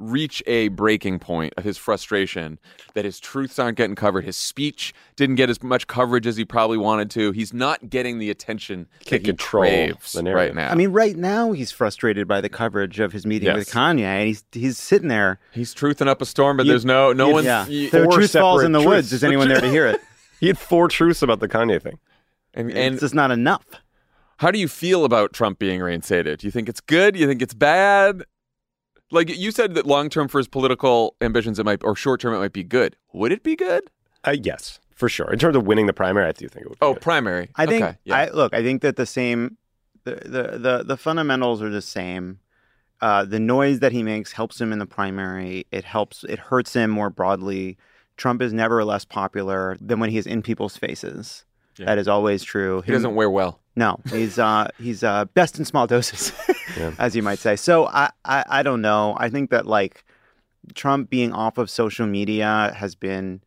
reach a breaking point of his frustration that his truths aren't getting covered. His speech didn't get as much coverage as he probably wanted to. He's not getting the attention
Can't
that he craves
the
right now.
I mean, right now he's frustrated by the coverage of his meeting with Kanye, and he's he's sitting there.
he's truthing up a storm, but
You-
there's no no one.
Yeah,
y-
there
four
truth falls in the
truths.
woods. Is anyone there to hear it?
He had four truths about the Kanye thing.
and,
And
and
it's just not enough.
How do you feel about Trump being reinstated? Do you think it's good? Do you think it's bad? Like you said that long term for his political ambitions, it might, or short term, it might be good. Would it be good?
Uh, yes, for sure. In terms of winning the primary, I do think it would. Be
Oh,
good.
primary.
I think.
Okay, yeah.
I look. I think that the same, the the the, the fundamentals are the same. Uh, the noise that he makes helps him in the primary. It helps. It hurts him more broadly. Trump is never less popular than when he is in people's faces.
Yeah.
That is always true.
he doesn't wear well.
No, he's uh, he's uh, best in small doses,
Yeah.
as you might say. So I, I I don't know. I think that like Trump being off of social media has been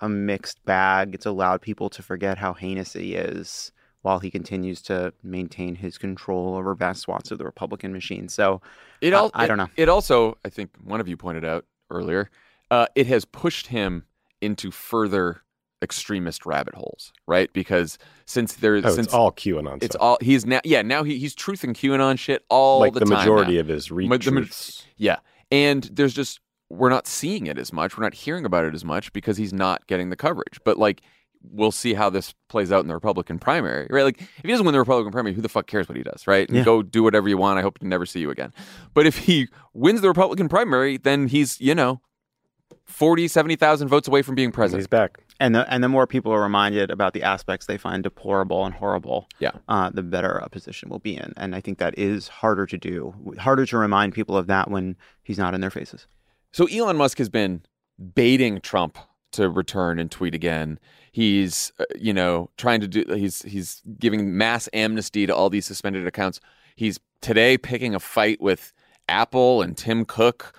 a mixed bag. It's allowed people to forget how heinous he is while he continues to maintain his control over vast swaths of the Republican machine. So
It
I-
al-
I don't
it-
know.
It also, I think, one of you pointed out earlier, uh, it has pushed him into further extremist rabbit holes, right? Because since there's
Oh,
since
it's all QAnon
it's
stuff.
all he's now, yeah, now he, he's truthing QAnon shit all
like
the,
the, majority
now.
of his
ma-
retweets.
Yeah. And there's just we're not seeing it as much. We're not hearing about it as much because he's not getting the coverage. But like we'll see how this plays out in the Republican primary, right? Like if he doesn't win the Republican primary, who the fuck cares what he does, right? And
Yeah.
go do whatever you want. I hope to never see you again. But if he wins the Republican primary, then he's, you know, 40, 70,000 votes away from being
And
president.
he's back.
And the and the more people are reminded about the aspects they find deplorable and horrible,
Yeah.
uh, the better a position will be in. And I think that is harder to do, harder to remind people of that when he's not in their faces.
So Elon Musk has been baiting Trump to return and tweet again. He's, uh, you know, trying to do. He's he's giving mass amnesty to all these suspended accounts. He's today picking a fight with Apple and Tim Cook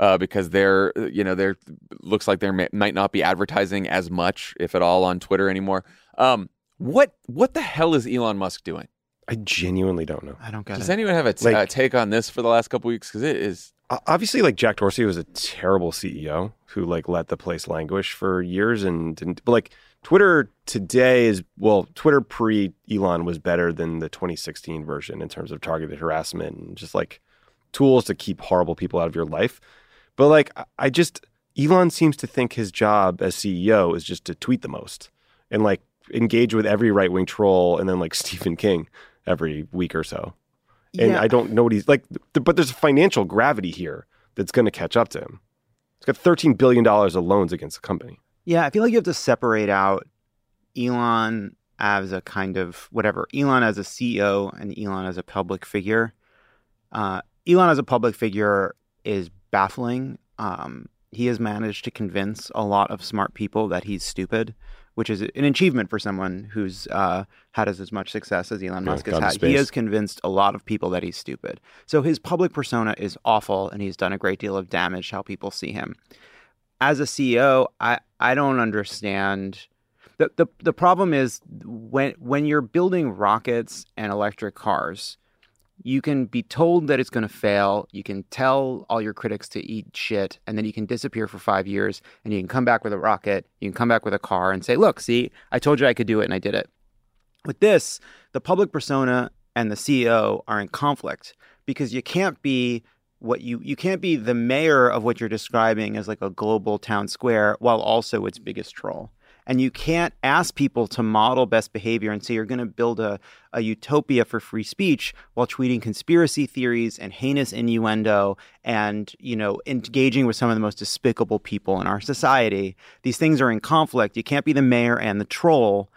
uh, because they're, you know, they're looks like they might not be advertising as much, if at all, on Twitter anymore. Um, what what the hell is Elon Musk doing?
I genuinely don't know.
I don't get
Does
it.
anyone have a t-
Like-
uh, take on this for the last couple weeks? Because it is
Obviously, like Jack Dorsey was a terrible CEO who like let the place languish for years and didn't. But like Twitter today is well, Twitter pre Elon was better than the 2016 version in terms of targeted harassment and just like tools to keep horrible people out of your life. But like I- just Elon seems to think his job as CEO is just to tweet the most and like engage with every right wing troll and then like Stephen King every week or so. And
Yeah.
I don't know what he's like, but there's a financial gravity here that's going to catch up to him. He's got $13 billion of loans against the company.
Yeah, I feel like you have to separate out Elon as a kind of whatever, Elon as a CEO and Elon as a public figure. Uh, Elon as a public figure is baffling. Um, he has managed to convince a lot of smart people that he's stupid, which is an achievement for someone who's uh, had as, as much success as Elon
Yeah,
Musk has had. He has convinced a lot of people that he's stupid. So his public persona is awful, and he's done a great deal of damage to how people see him as a CEO, I, I don't understand. The, the the problem is when when you're building rockets and electric cars, you can be told that it's going to fail. You can tell all your critics to eat shit, and then you can disappear for five years, and you can come back with a rocket. You can come back with a car and say, "Look, see, I told you I could do it, and I did it." With this, the public persona and the CEO are in conflict because you can't be what you you can't be the mayor of what you're describing as like a global town square while also its biggest troll. And you can't ask people to model best behavior and say you're going to build a, a utopia for free speech while tweeting conspiracy theories and heinous innuendo and, you know, engaging with some of the most despicable people in our society. These things are in conflict. You can't be the mayor and the troll.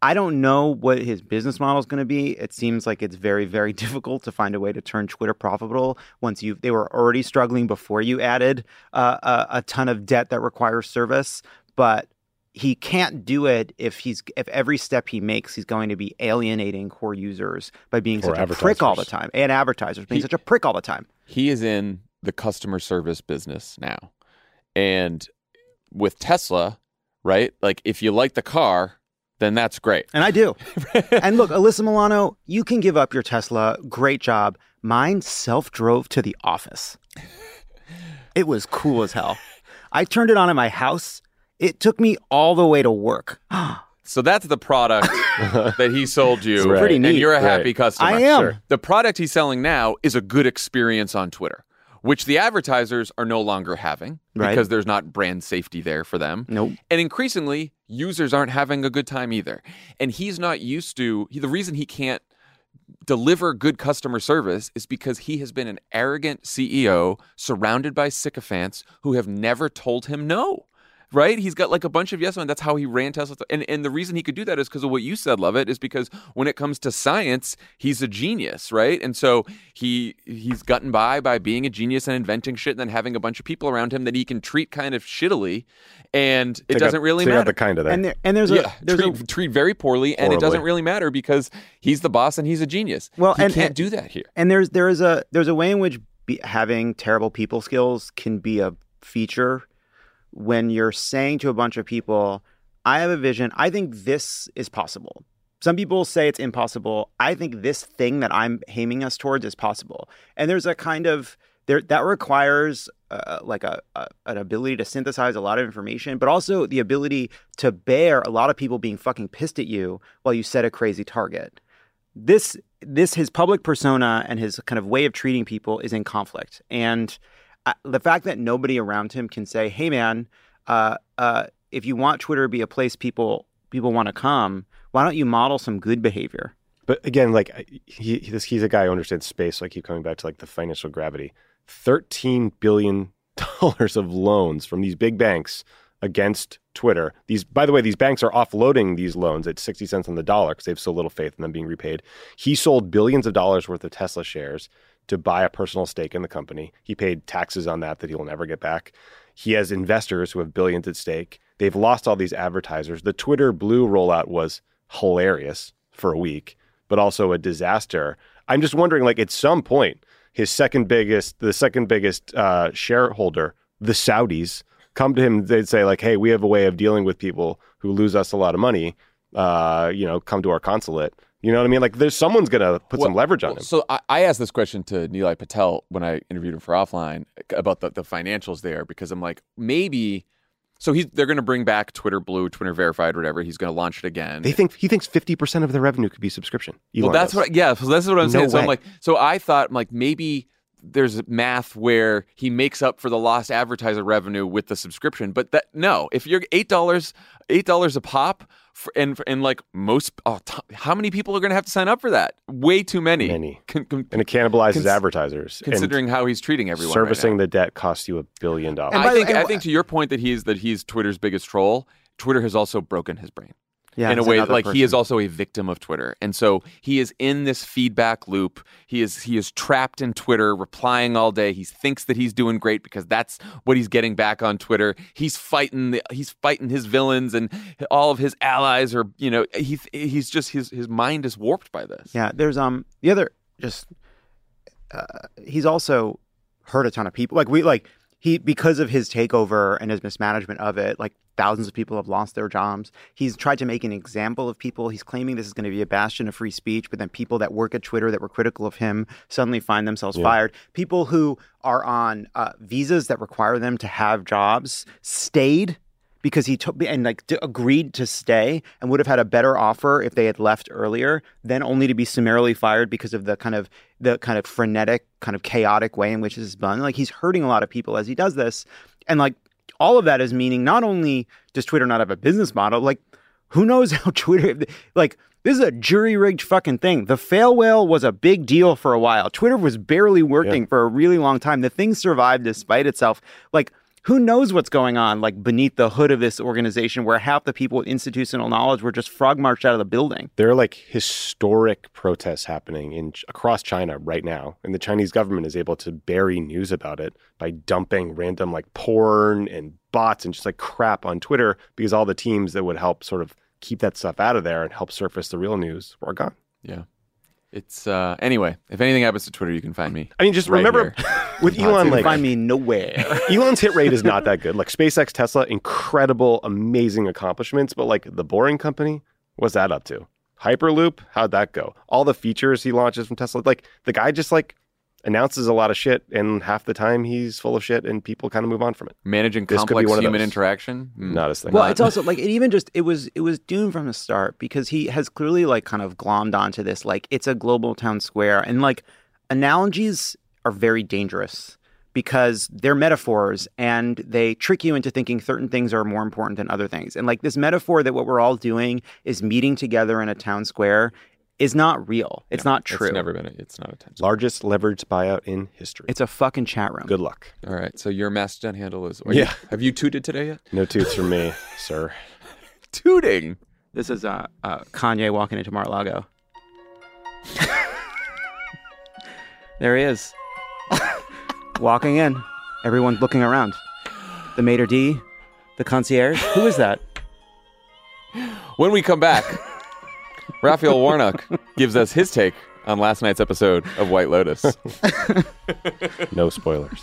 I don't know what his business model is going to be. It seems like it's very, very difficult to find a way to turn Twitter profitable once you they were already struggling before you added uh, a, a ton of debt that requires service. But he can't do it if he's if every step he makes he's going to be alienating core users by being
Or
such a prick all the time and advertisers being
He-
such a prick all the time.
he is in the customer service business now. And with Tesla, right? Like if you like the car, then that's great.
And I do. and look, Alyssa Milano, you can give up your Tesla. Great job. Mine self drove to the office. It was cool as hell. I turned it on at my house. It took me all the way to work.
So that's the product that he sold you.
Right.
pretty
And you're a happy
Right.
customer.
I am.
Sure.
The product he's selling now is a good experience on Twitter, which the advertisers are no longer having
Right.
because there's not brand safety there for them.
Nope.
And increasingly, users aren't having a good time either. And he's not used to he, the reason he can't deliver good customer service is because he has been an arrogant CEO surrounded by sycophants who have never told him no. Right? He's got like a bunch of yes men. That's how he ran Tesla. And and the reason he could do that is because of what you said, Lovett, is because when it comes to science, he's a genius, right? And so he he's gotten by by being a genius and inventing shit and then having a bunch of people around him that he can treat kind of shittily. And it
Take
doesn't
out-
really
take
matter
the kind of there.
And there and there's
yeah,
a there's
treat,
a
treat very poorly, and it doesn't really matter because he's the boss and he's a genius.
Well,
he
and-
can't
and-
do that here.
and there's there is a there's a way in which be, having terrible people skills can be a feature when you're saying to a bunch of people i have a vision. I think this is possible. Some people say it's impossible. I think this thing that i'm aiming us towards is possible. And there's a kind of there that requires uh, like a, a an ability to synthesize a lot of information but also the ability to bear a lot of people being fucking pissed at you while you set a crazy target. This this his public persona and his kind of way of treating people is in conflict. And the fact that nobody around him can say hey man uh, uh, if you want twitter to be a place people people want to come why don't you model some good behavior
But again, like he, he- he's a guy who understands space. So I keep coming back to like the financial gravity. Thirteen billion dollars of loans from these big banks against Twitter. These, by the way, these banks are offloading these loans at sixty cents on the dollar because they have so little faith in them being repaid. He sold billions of dollars worth of Tesla shares to buy a personal stake in the company. He paid taxes on that that he will never get back. He has investors who have billions at stake. They've lost all these advertisers. The Twitter Blue rollout was hilarious for a week, but also a disaster. I'm just wondering, like, at some point, his second biggest, the second biggest uh, shareholder, the Saudis, come to him. They'd say, like, "Hey, we have a way of dealing with people who lose us a lot of money. Uh, you know, come to our consulate." You know what I mean? Like, there's someone's gonna put some leverage on
well,
him.
So I, I asked this question to Nilay Patel when I interviewed him for offline about the, the financials there because I'm like maybe. So he's they're going to bring back Twitter Blue, Twitter Verified, whatever. He's going to launch it again.
They think he thinks 50% of the revenue could be subscription.
well, that's
does.
what. Yeah, so that's what I'm
No
saying. So I'm like, so I thought, I'm like, maybe there's math where he makes up for the lost advertiser revenue with the subscription, but that no. If you're eight dollars, eight dollars a pop f- and and like most, oh, t- how many people are going to have to sign up for that? Way too many.
Many.
Con- con-
and it cannibalizes
Cons-
advertisers. And
considering how he's treating everyone. right
servicing
now.
the debt costs you a billion dollars.
And
I think
and
I think to your point that he's that he's Twitter's biggest troll. Twitter has also broken his brain
Yeah,
in a way like he is also a victim of Twitter, and so he is in this feedback loop. He is he is trapped in Twitter, replying all day. He thinks that he's doing great because that's what he's getting back on Twitter. He's fighting the, he's fighting his villains, and all of his allies are you know he he's just his his mind is warped by this.
Yeah, there's um the other just uh, he's also hurt a ton of people. Like we like he because of his takeover and his mismanagement of it, like thousands of people have lost their jobs. He's tried to make an example of people. He's claiming this is going to be a bastion of free speech, but then people that work at Twitter that were critical of him suddenly find themselves
Yeah.
fired. People who are on uh, visas that require them to have jobs stayed because he took and like d- agreed to stay and would have had a better offer if they had left earlier then only to be summarily fired because of the kind of the kind of frenetic kind of chaotic way in which this is done like he's hurting a lot of people as he does this and like all of that is meaning not only does twitter not have a business model like who knows how twitter like this is a jury rigged fucking thing. The fail whale was a big deal for a while. Twitter was barely working for a really long time. The thing survived despite itself. Like, who knows what's going on like beneath the hood of this organization where half the people with institutional knowledge were just frog marched out of the building
There are like historic protests happening in across China right now, and the Chinese government is able to bury news about it by dumping random like porn and bots and just like crap on Twitter because all the teams that would help sort of keep that stuff out of there and help surface the real news are gone.
Yeah. It's uh anyway, if anything happens to Twitter, you can find me.
I mean, just
Right
remember with
you
Elon, like
find me nowhere
Elon's hit rate is not that good. Like SpaceX, Tesla, incredible, amazing accomplishments, but like the Boring Company, what's that up to? Hyperloop, how'd that go? All the features he launches from Tesla, like the guy just like announces a lot of shit, and half the time he's full of shit, and people kind of move on from it.
Managing
This could be
complex
one of
human
those.
interaction. Mm.
Not his thing.
well it's also like it even just it was it was doomed from the start because he has clearly like kind of glommed onto this like it's a global town square and like analogies are very dangerous because they're metaphors and they trick you into thinking certain things are more important than other things and like this metaphor that what we're all doing is meeting together in a town square is not real it's not true
It's never been. A, it's not a time.
largest leveraged buyout in history.
it's a fucking chat room
Good luck.
All right. So your Mastodon handle is. are you-
Yeah.
have you tooted today yet?
No toots from me, sir.
Tooting.
this is uh, uh kanye walking into mar-a-lago there he is walking in everyone's looking around the maitre d the concierge who is that
When we come back, Raphael Warnock gives us his take on last night's episode of White Lotus.
No spoilers.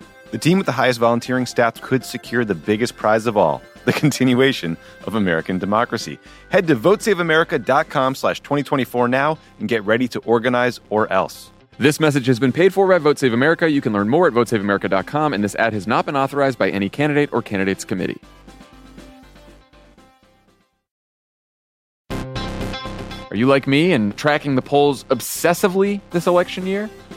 The team with the highest volunteering stats could secure the biggest prize of all, the continuation of American democracy. Head to votesaveamerica.com slash 2024 now and get ready to organize or else.
This message has been paid for by Vote Save America. You can learn more at votesaveamerica.com, and this ad has not been authorized by any candidate or candidates committee. Are you like me and tracking the polls obsessively this election year?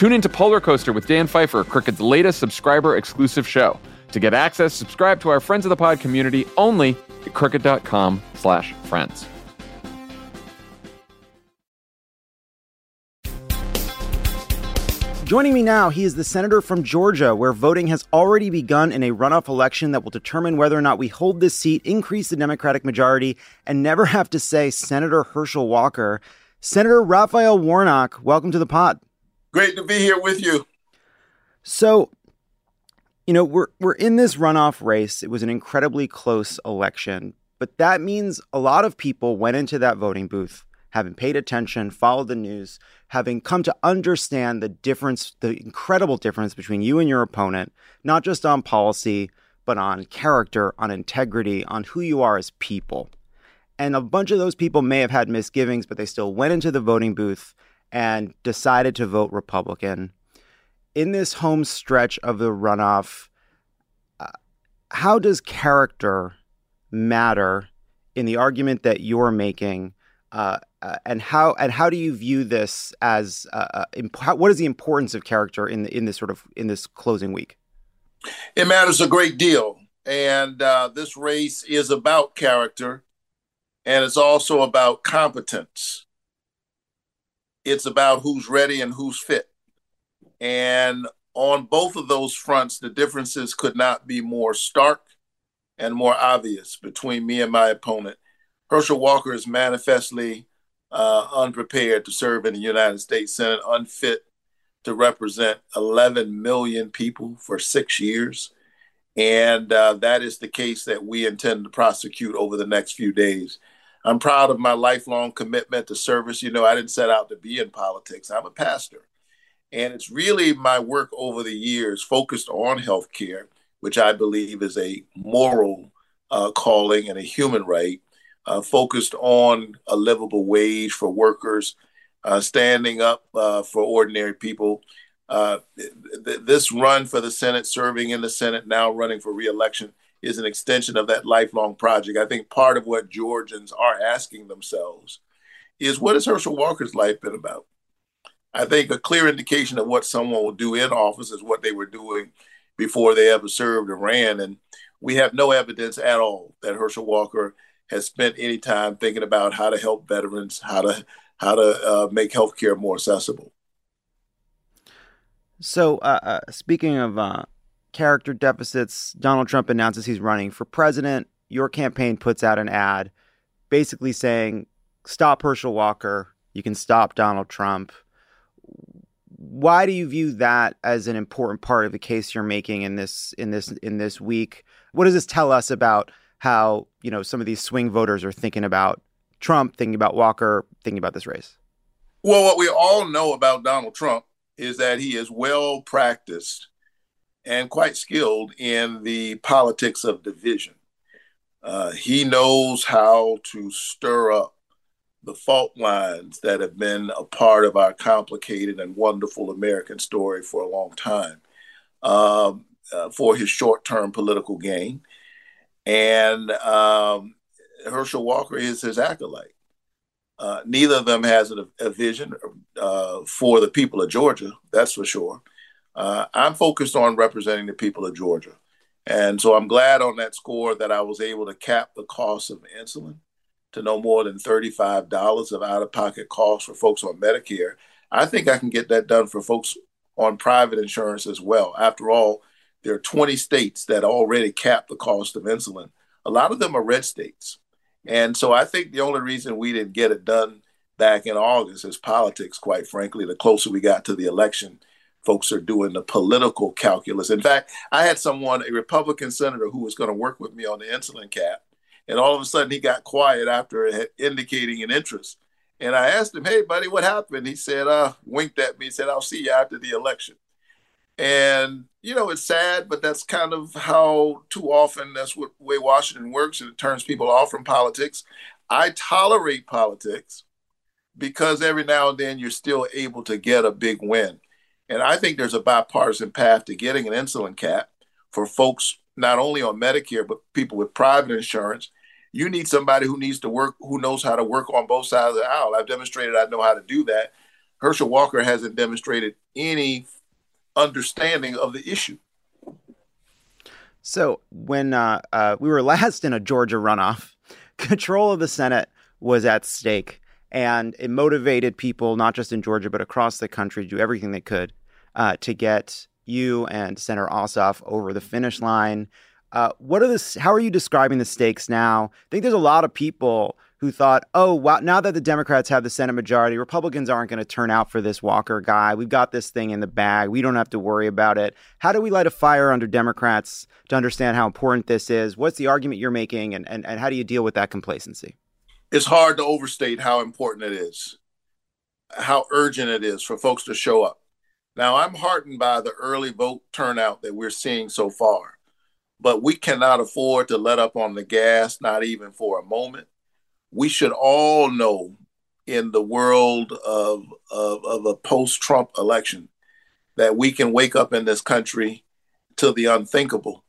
Tune into Polar Coaster with Dan Pfeiffer, Crooked's latest subscriber exclusive show. To get access, subscribe to our Friends of the Pod community only at crooked.com slash friends.
Joining me now, he is the senator from Georgia, where voting has already begun in a runoff election that will determine whether or not we hold this seat, increase the Democratic majority, and never have to say Senator Herschel Walker. Senator Raphael Warnock, welcome to the pod.
Great to be here with you.
So, you know, we're we're in this runoff race. It was an incredibly close election, but that means a lot of people went into that voting booth having paid attention, followed the news, having come to understand the difference, the incredible difference between you and your opponent, not just on policy, but on character, on integrity, on who you are as people. And a bunch of those people may have had misgivings, but they still went into the voting booth and decided to vote Republican. In this home stretch of the runoff, uh, how does character matter in the argument that you're making uh, uh, and how and how do you view this as uh, uh imp- what is the importance of character in the, in this sort of in this closing week?
It matters a great deal, and uh, this race is about character, and it's also about competence. It's about who's ready and who's fit, and on both of those fronts, the differences could not be more stark and more obvious between me and my opponent. Herschel Walker is manifestly uh, unprepared to serve in the United States Senate, unfit to represent 11 million people for six years. And uh, that is the case that we intend to prosecute over the next few days. I'm proud of my lifelong commitment to service. You know, I didn't set out to be in politics, I'm a pastor. And it's really my work over the years focused on healthcare, which I believe is a moral uh, calling and a human right uh, focused on a livable wage for workers, uh, standing up uh, for ordinary people. Uh, th- this run for the Senate, serving in the Senate, now running for reelection, is an extension of that lifelong project. I think part of what Georgians are asking themselves is what has Herschel Walker's life been about? I think a clear indication of what someone will do in office is what they were doing before they ever served or ran. And we have no evidence at all that Herschel Walker has spent any time thinking about how to help veterans, how to how to uh, make healthcare more accessible.
So, uh, uh, speaking of uh, character deficits, Donald Trump announces he's running for president. Your campaign puts out an ad, basically saying, "Stop Herschel Walker. You can stop Donald Trump." Why do you view that as an important part of the case you're making in this in this in this week? What does this tell us about how you know some of these swing voters are thinking about Trump, thinking about Walker, thinking about this race?
Well, what we all know about Donald Trump is that he is well practiced and quite skilled in the politics of division. Uh, he knows how to stir up the fault lines that have been a part of our complicated and wonderful American story for a long time um, uh, for his short term political gain and um, Herschel Walker is his acolyte. Uh, neither of them has a, a vision uh, for the people of Georgia, that's for sure. Uh, I'm focused on representing the people of Georgia. And so I'm glad on that score that I was able to cap the cost of insulin to no more than $35 of out of pocket costs for folks on Medicare. I think I can get that done for folks on private insurance as well. After all, there are 20 states that already cap the cost of insulin. A lot of them are red states. And so I think the only reason we didn't get it done back in August is politics, quite frankly. The closer we got to the election, folks are doing the political calculus. In fact, I had someone, a Republican senator, who was going to work with me on the insulin cap. And all of a sudden he got quiet after indicating an interest. And I asked him, hey, buddy, what happened? He said, uh, winked at me, said, I'll see you after the election. And you know, it's sad, but that's kind of how too often that's what way Washington works, and it turns people off from politics. I tolerate politics because every now and then you're still able to get a big win. And I think there's a bipartisan path to getting an insulin cap for folks not only on Medicare, but people with private insurance. You need somebody who needs to work, who knows how to work on both sides of the aisle. I've demonstrated I know how to do that. Herschel Walker hasn't demonstrated any understanding of the issue.
So when uh, uh, we were last in a Georgia runoff, control of the Senate was at stake, and it motivated people not just in Georgia but across the country to do everything they could uh, to get you and Senator Ossoff over the finish line. Uh, what are the? How are you describing the stakes now? I think there's a lot of people who thought, oh, wow, now that the Democrats have the Senate majority, Republicans aren't going to turn out for this Walker guy. We've got this thing in the bag. We don't have to worry about it. How do we light a fire under Democrats to understand how important this is? What's the argument you're making, and, and, and how do you deal with that complacency?
It's hard to overstate how important it is, how urgent it is for folks to show up. Now, I'm heartened by the early vote turnout that we're seeing so far, but we cannot afford to let up on the gas, not even for a moment we should all know in the world of, of, of a post Trump election that we can wake up in this country to the unthinkable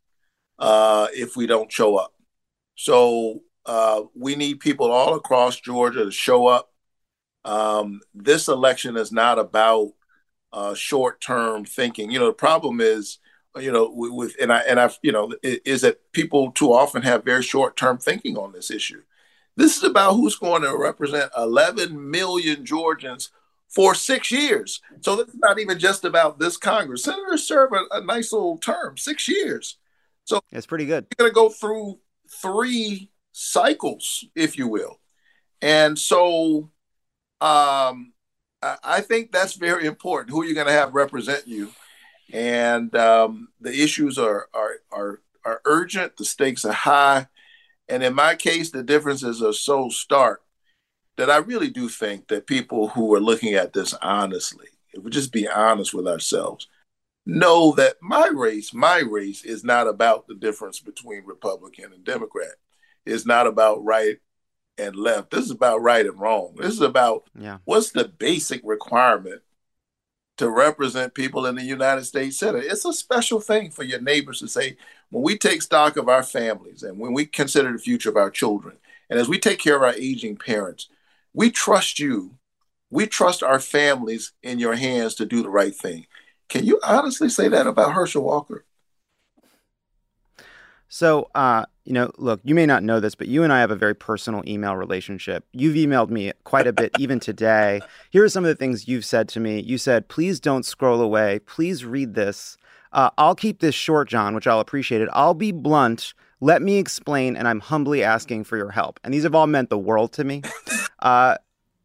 uh, if we don't show up. So uh, we need people all across Georgia to show up. Um, this election is not about uh, short-term thinking. You know, the problem is, you know, with and I and I, you know, is that people too often have very short-term thinking on this issue. This is about who's going to represent 11 million Georgians for six years. So this is not even just about this Congress. Senators serve a, a nice little term, six years. So
it's pretty good.
You're going to go through three cycles, if you will. And so um, I, think that's very important. Who are you're going to have represent you. And um, the issues are, are, are, are urgent. The stakes are high. And in my case, the differences are so stark that I really do think that people who are looking at this honestly, if we just be honest with ourselves, know that my race, my race is not about the difference between Republican and Democrat. It's not about right and left. This is about right and wrong. This is about yeah. what's the basic requirement to represent people in the United States Senate. It's a special thing for your neighbors to say, when we take stock of our families and when we consider the future of our children, and as we take care of our aging parents, we trust you. We trust our families in your hands to do the right thing. Can you honestly say that about Herschel Walker?
So, uh, you know, look, you may not know this, but you and I have a very personal email relationship. You've emailed me quite a bit, even today. Here are some of the things you've said to me. You said, please don't scroll away. Please read this. Uh, I'll keep this short, Jon, which I'll appreciate it. I'll be blunt. Let me explain, and I'm humbly asking for your help. And these have all meant the world to me. Uh,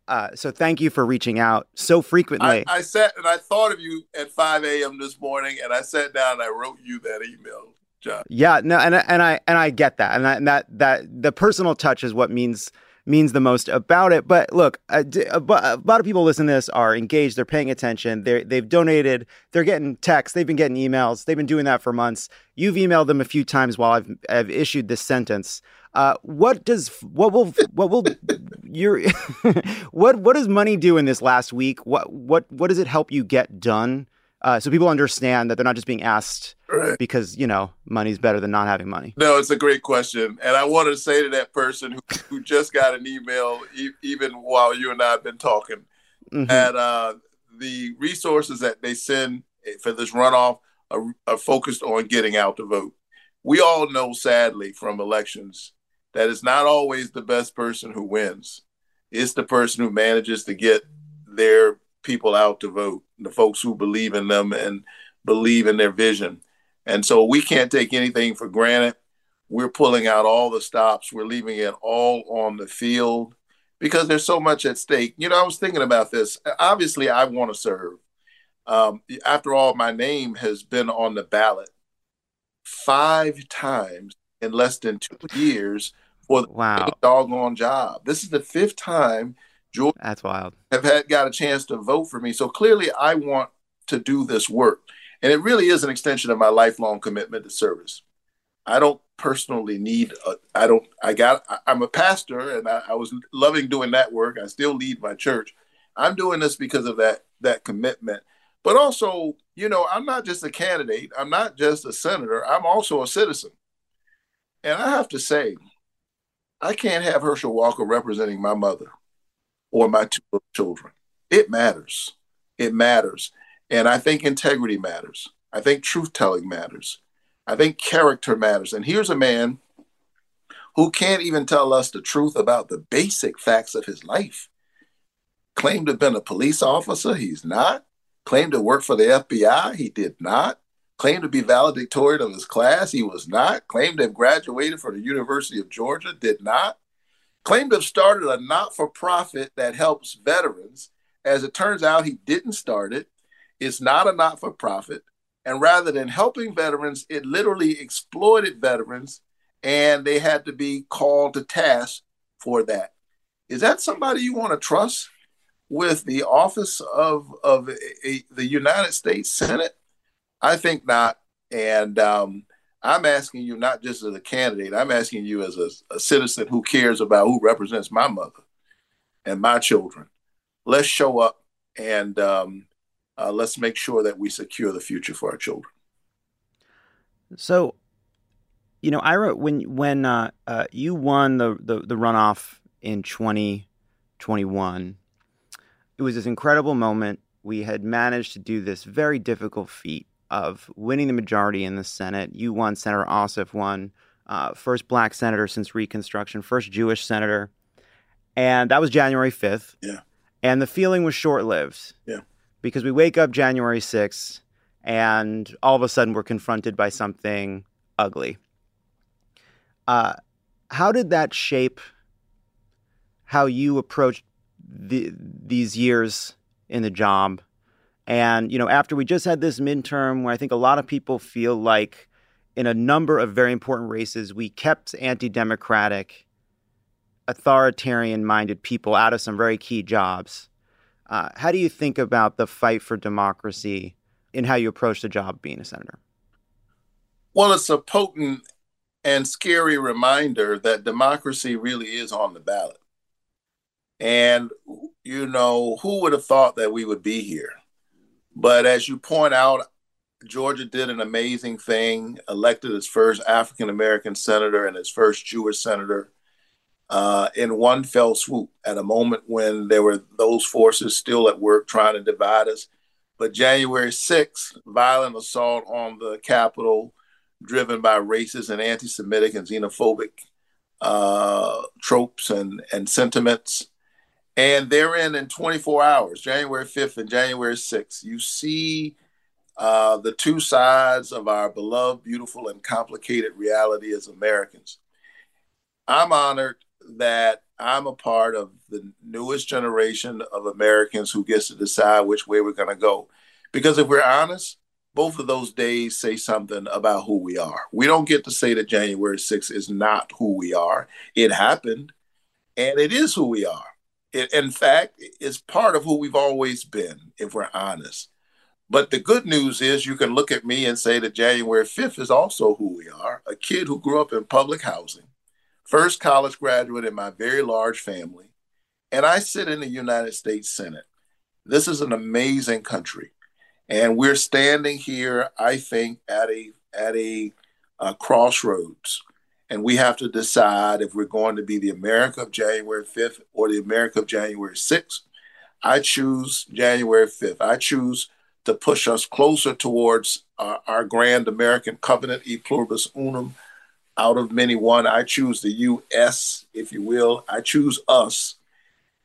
uh, so thank you for reaching out so frequently.
I, I sat and I thought of you at 5 a.m. this morning, and I sat down and I wrote you that email. Jon.
Yeah, no, and and I and I get that, and, I, and that that the personal touch is what means means the most about it. But look, a, a, a, lot of people listening to this are engaged. They're paying attention. They they've donated. They're getting texts. They've been getting emails. They've been doing that for months. You've emailed them a few times while I've I've issued this sentence. Uh, what does what will what will your what what does money do in this last week? What what what does it help you get done? uh, so people understand that they're not just being asked right. because you know money's better than not having money.
No, it's a great question, and I want to say to that person who, who just got an email, e- even while you and I have been talking, mm-hmm. that uh, the resources that they send for this runoff are, are focused on getting out the vote. We all know, sadly, from elections that it's not always the best person who wins. It's the person who manages to get their people out to vote, the folks who believe in them and believe in their vision. And so we can't take anything for granted. We're pulling out all the stops, we're leaving it all on the field because there's so much at stake. You know, I was thinking about this. Obviously, I want to serve. Um, after all, my name has been on the ballot five times in less than two years for the wow. doggone job. This is the fifth time
Georgia That's wild.
Have had got a chance to vote for me. So clearly I want to do this work. And it really is an extension of my lifelong commitment to service. I don't personally need I don't I got I'm a pastor and I, I was loving doing that work. I still lead my church. I'm doing this because of that that commitment. But also, you know, I'm not just a candidate. I'm not just a senator. I'm also a citizen. And I have to say, I can't have Herschel Walker representing my mother or my two children. It matters. It matters. And I think integrity matters. I think truth telling matters. I think character matters. And here's a man who can't even tell us the truth about the basic facts of his life. Claimed to have been a police officer, he's not. Claimed to work for the FBI, he did not. Claimed to be valedictorian of his class, he was not. Claimed to have graduated from the University of Georgia, did not. Claimed to have started a not for profit that helps veterans. As it turns out, he didn't start it. It's not a not for profit. And rather than helping veterans, it literally exploited veterans and they had to be called to task for that. Is that somebody you want to trust with the office of of a, the United States Senate? I think not. And um, I'm asking you not just as a candidate. I'm asking you as a, a citizen who cares about who represents my mother and my children. Let's show up and um, uh, let's make sure that we secure the future for our children.
So you know, Ira, when when uh, uh, you won the, the, the runoff in 2021, it was this incredible moment. We had managed to do this very difficult feat of winning the majority in the Senate. You won, Senator Ossoff won, uh, first black senator since Reconstruction, first Jewish senator, and that was January 5th.
Yeah.
And the feeling was short lived.
Yeah.
Because we wake up January 6th and all of a sudden we're confronted by something ugly. Uh, how did that shape how you approached the, these years in the job? And you know, after we just had this midterm, where I think a lot of people feel like, in a number of very important races, we kept anti-democratic, authoritarian-minded people out of some very key jobs. Uh, how do you think about the fight for democracy and how you approach the job being a senator?
Well, it's a potent and scary reminder that democracy really is on the ballot. And, you know, who would have thought that we would be here? But as you point out, Georgia did an amazing thing, elected its first African American senator and its first Jewish senator uh, in one fell swoop at a moment when there were those forces still at work trying to divide us. But January 6th, violent assault on the Capitol, driven by racist and anti-Semitic and xenophobic uh, tropes and, and sentiments. And therein, in 24 hours, January 5th and January 6th, you see uh, the two sides of our beloved, beautiful, and complicated reality as Americans. I'm honored that I'm a part of the newest generation of Americans who gets to decide which way we're going to go. Because if we're honest, both of those days say something about who we are. We don't get to say that January 6th is not who we are. It happened, and it is who we are. It, in fact, it's part of who we've always been, if we're honest. But the good news is you can look at me and say that January 5th is also who we are a kid who grew up in public housing, first college graduate in my very large family, and I sit in the United States Senate. This is an amazing country. And we're standing here, I think, at a at a uh, crossroads, and we have to decide if we're going to be the America of January 5th or the America of January 6th. I choose January 5th. I choose to push us closer towards uh, our grand American covenant, e pluribus unum, out of many one. I choose the U.S., if you will. I choose us.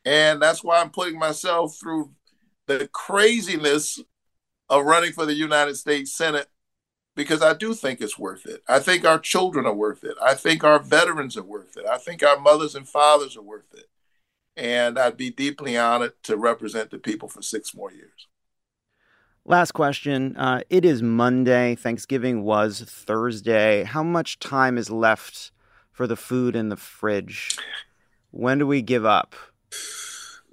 And that's why I'm putting myself through the craziness of running for the United States Senate because I do think it's worth it. I think our children are worth it. I think our veterans are worth it. I think our mothers and fathers are worth it. And I'd be deeply honored to represent the people for six more years.
Last question. Uh, it is Monday. Thanksgiving was Thursday. How much time is left for the food in the fridge? When do we give up?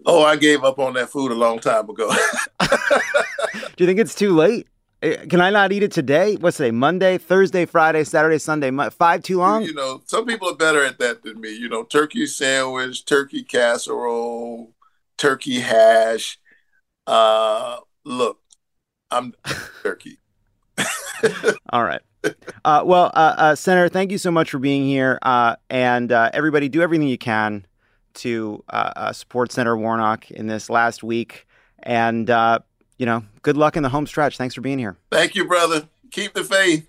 Oh, I gave up on that food a long time ago.
Do you think it's too late? Eh, can I not eat it today? What's today? Monday, Thursday, Friday, Saturday, Sunday. Five too long?
You know, some people are better at that than me. You know, turkey sandwich, turkey casserole, turkey hash. Uh, look, I'm turkey.
All right. Uh, well, uh, uh, Senator, thank you so much for being here. Uh, and uh, everybody, do everything you can to uh, support Senator Warnock in this last week. And, uh, you know, good luck in the home stretch. Thanks for being here.
Thank you, brother. Keep the faith.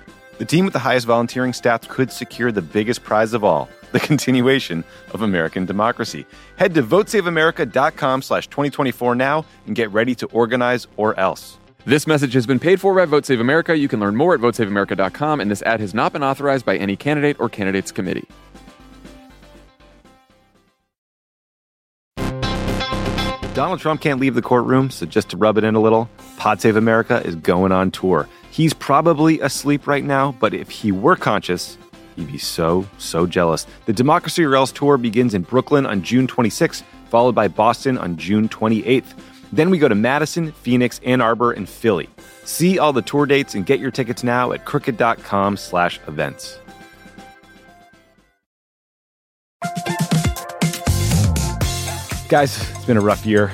The team with the highest volunteering stats could secure the biggest prize of all, the continuation of American democracy. Head to votesaveamerica.com slash 2024 now and get ready to organize or else.
This message has been paid for by Vote Save America. You can learn more at votesaveamerica.com, and this ad has not been authorized by any candidate or candidates committee.
Donald Trump can't leave the courtroom, so just to rub it in a little, Pod Save America is going on tour. He's probably asleep right now, but if he were conscious, he'd be so, so jealous. The Democracy or Else tour begins in Brooklyn on June 26th, followed by Boston on June 28th. Then we go to Madison, Phoenix, Ann Arbor, and Philly. See all the tour dates and get your tickets now at crooked.com slash events. Guys, it's been a rough year.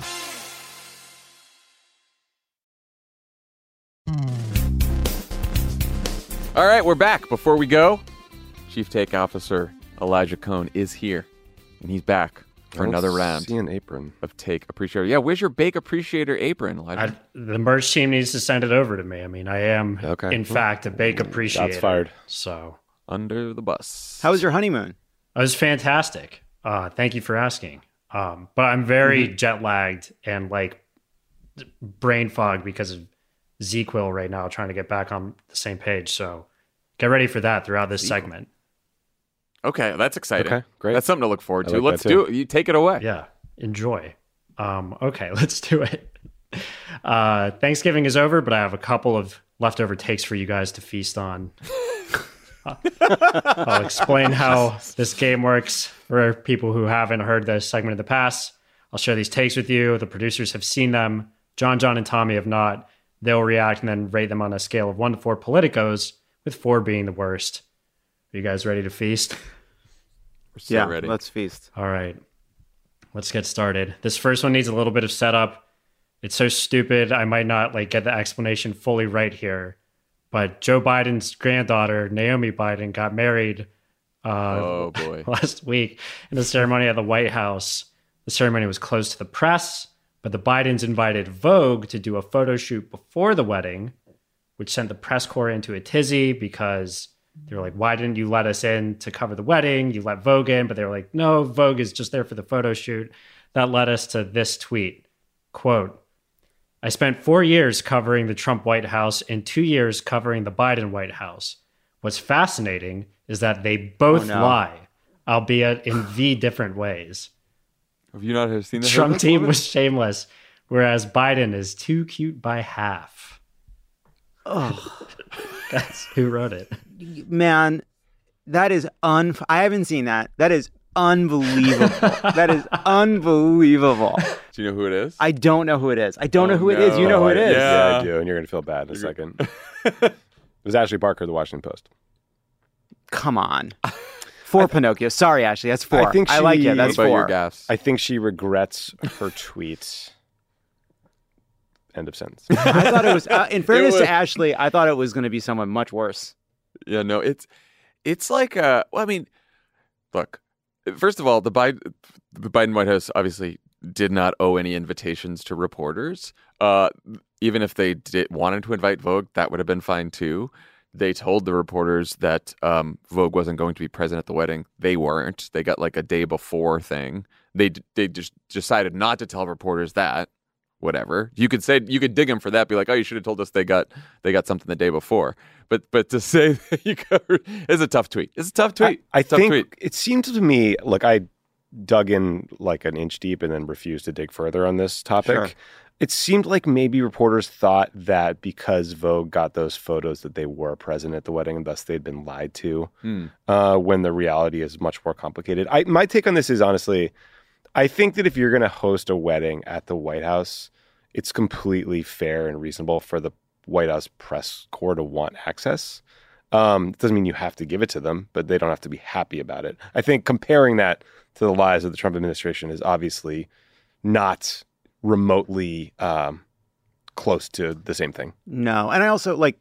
All right, we're back. Before we go, Chief Take Officer Elijah Cone is here, and he's back for another round
See an apron.
of Take Appreciator. Yeah, where's your Bake Appreciator apron, Elijah?
I, the merch team needs to send it over to me. I mean, I am,
Okay.
in fact, a bake appreciator.
That's fired.
So
Under the bus.
How was your honeymoon?
it was fantastic. Uh, thank you for asking. Um, but I'm very jet lagged and like brain fogged because of ZzzQuil right now, trying to get back on the same page. So get ready for that throughout this segment.
Okay, that's exciting.
Okay, great.
That's something to look forward
I
to.
like
Let's do it. You take it away.
Yeah, enjoy. Um, okay, let's do it. Uh, Thanksgiving is over, but I have a couple of leftover takes for you guys to feast on. I'll explain how this game works for people who haven't heard this segment in the past. I'll share these takes with you. The producers have seen them. Jon, Jon, and Tommy have not. They'll react and then rate them on a scale of one to four politicos, with four being the worst. Are you guys ready to feast?
We're so
yeah,
ready.
let's feast.
All right. Let's get started. This first one needs a little bit of setup. It's so stupid. I might not like get the explanation fully right here. But Joe Biden's granddaughter, Naomi Biden, got married uh,
oh boy.
last week in a ceremony at the White House. The ceremony was closed to the press, but the Bidens invited Vogue to do a photo shoot before the wedding, which sent the press corps into a tizzy because they were like, why didn't you let us in to cover the wedding? You let Vogue in, but they were like, no, Vogue is just there for the photo shoot. That led us to this tweet quote, I spent four years covering the Trump White House and two years covering the Biden White House. What's fascinating is that they both
Oh, no.
lie, albeit in v different ways.
Have you not seen the
Trump team
Woman?
was shameless, whereas Biden is too cute by half.
Oh,
That's who wrote it.
man, that is un. I haven't seen that. That is unbelievable. that is unbelievable.
Do you know who it is?
I don't know who it is. I don't
Oh,
know who it is. You know who it is.
Yeah.
Yeah, I do, and you're gonna feel bad in a second. it was Ashley Parker, of the Washington Post.
Come on. Four Pinocchio. Sorry, Ashley. That's four.
I think she,
I like
she-
it. That's
about your
four.
gaffes?
I think she regrets her tweets. End of sentence.
I thought it was. Uh, in fairness
was-
to Ashley, I thought it was going to be someone much worse.
Yeah, no, it's it's like uh well, I mean, look, first of all, the Biden the Biden White House obviously did not owe any invitations to reporters. Uh even if they did wanted to invite Vogue, that would have been fine too. They told the reporters that um, Vogue wasn't going to be present at the wedding. They weren't. They got like a day before thing. They d- they just decided not to tell reporters that. Whatever you could say, you could dig them for that. Be like, oh, you should have told us they got they got something the day before. But but to say that you covered is a tough tweet. It's a tough tweet.
I, I
Tough
think
tweet.
it seemed to me like I dug in like an inch deep and then refused to dig further on this topic.
Sure.
It seemed like maybe reporters thought that because Vogue got those photos that they were present at the wedding and thus they'd been lied to.
Hmm.
Uh, when the reality is much more complicated. I my take on this is honestly, I think that if you're going to host a wedding at the White House, it's completely fair and reasonable for the White House press corps to want access. Um, it doesn't mean you have to give it to them, but they don't have to be happy about it. I think comparing that to the lies of the Trump administration is obviously not remotely um, close to the same thing.
No, and I also like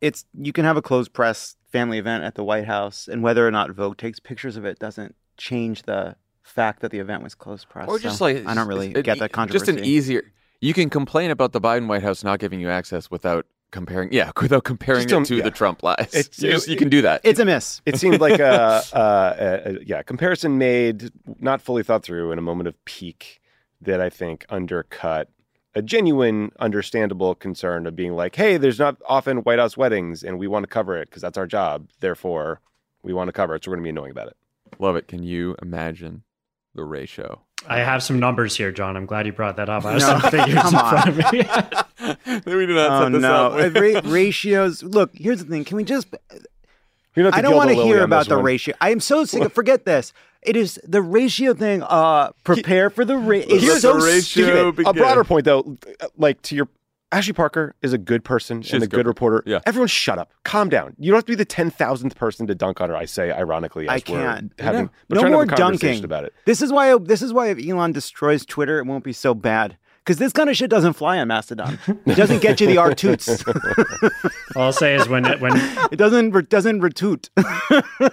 it's you can have a closed press family event at the White House, and whether or not Vogue takes pictures of it doesn't change the fact that the event was closed press.
Or just
So
like
I don't really
it-
get that controversy.
Just an easier. You can complain about the Biden White House not giving you access without comparing. Yeah, without comparing it to
yeah.
the Trump lies.
It's-
you, just, you can do that.
It's a miss.
It seemed like a, a, a, a yeah comparison made not fully thought through in a moment of peak that I think undercut a genuine, understandable concern of being like, hey, there's not often White House weddings, and we want to cover it because that's our job. Therefore, we want to cover it, so we're going to be annoying about it.
Love it. Can you imagine the ratio?
I have some numbers here, Jon. I'm glad you brought that up. I have
No,
some figures
come
in
on.
front of me.
we do not
Oh
set this
no!
up.
Uh, ra- ratios. Look, here's the thing. Can we just?
You're not
I don't want to hear about the
one.
ratio. I am so sick of. Forget this. It is the ratio thing. Uh, prepare for the ratio. It's
Here's
so
the ratio.
stupid.
A broader point, though, like to your Ashley Parker is a good person
She's
and
a
a
good-
good reporter.
yeah.
Everyone, shut up, calm down. You don't have to be the ten thousandth person to dunk on her. I say ironically, as
I
we're
can't.
having
No.
we're
no
trying
more
have
dunking
about it.
This is why. This is why if Elon destroys Twitter, it won't be so bad. Because this kind of shit doesn't fly on Mastodon. It doesn't get you the R toots.
All I'll say is when it, when
it doesn't re- doesn't retoot.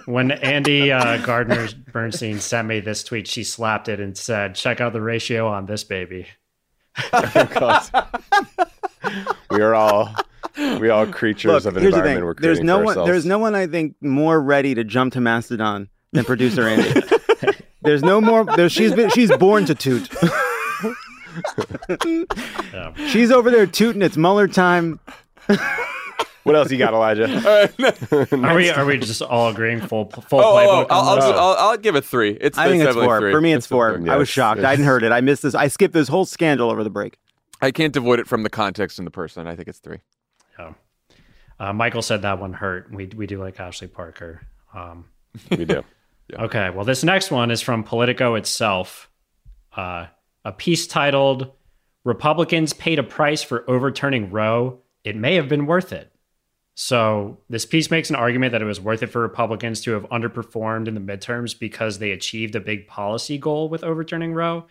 when Andy uh, Gardner Bernstein sent me this tweet, she slapped it and said, "Check out the ratio on this baby."
We are all we are all creatures
Look,
of an
here's the
environment we're
There's
creating
no
for
one.
ourselves.
There's no one. I think more ready to jump to Mastodon than producer Andy. there's no more. There's, she's been. She's born to toot.
Yeah.
She's over there tooting. It's Mueller time.
What else you got, Elijah?
Are we are we just all agreeing full full
Oh, oh,
playbook?
oh, I'll, I'll,
this?
I'll, I'll give it three. It's,
I think it's four.
Three.
For me, it's
a
four.
three.
I was
Yes,
shocked. I
yes.
hadn't heard it. I missed this. I skipped this whole scandal over the break.
I can't avoid it from the context and the person. I think it's three.
Yeah. Uh, Michael said that one hurt. We we do like Ashley Parker. Um,
we do.
Okay, well, this next one is from Politico itself. Uh, a piece titled Republicans Paid a Price for Overturning Roe. It may have been worth it. So, this piece makes an argument that it was worth it for Republicans to have underperformed in the midterms because they achieved a big policy goal with overturning Roe.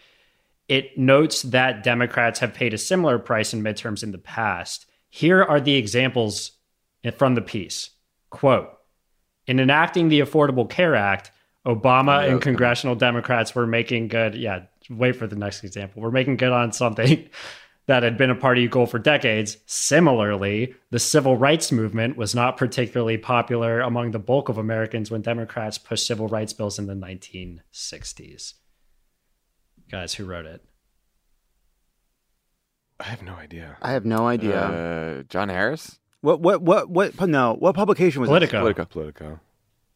It notes that Democrats have paid a similar price in midterms in the past. Here are the examples from the piece. Quote In enacting the Affordable Care Act, Obama and congressional Democrats were making good. Yeah, wait for the next example. We're making good on something that had been a party goal for decades. Similarly, the civil rights movement was not particularly popular among the bulk of Americans when Democrats pushed civil rights bills in the 1960s. Guys, who wrote it?
I have no idea.
I have no idea.
Uh, John Harris?
what? What? What? What? No. What publication was
Politico.
Politico.
Politico.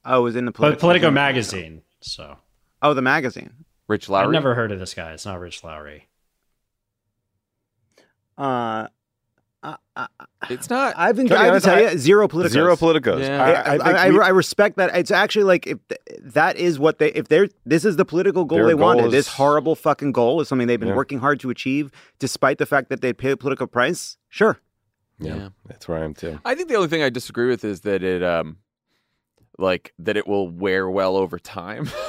Oh, it was in the Politico.
Politico magazine. So
Oh, the magazine.
Rich Lowry.
I've never heard of this guy. It's not Rich Lowry.
Uh,
It's not.
I've been.
To be
I have to
honest,
tell you, zero Politico.
Zero Politicos.
Yeah.
I,
I,
I, think
I,
we-
I respect that. It's actually like if that is what they if they're this is the political goal
Their
they
goal
wanted.
is-
This horrible fucking goal is something they've been
Yeah.
working hard to achieve, despite the fact that they pay a political price. Sure.
yeah,
Yeah.
that's where I am too.
I think the only thing I disagree with is that it, um, like that it will wear well over time.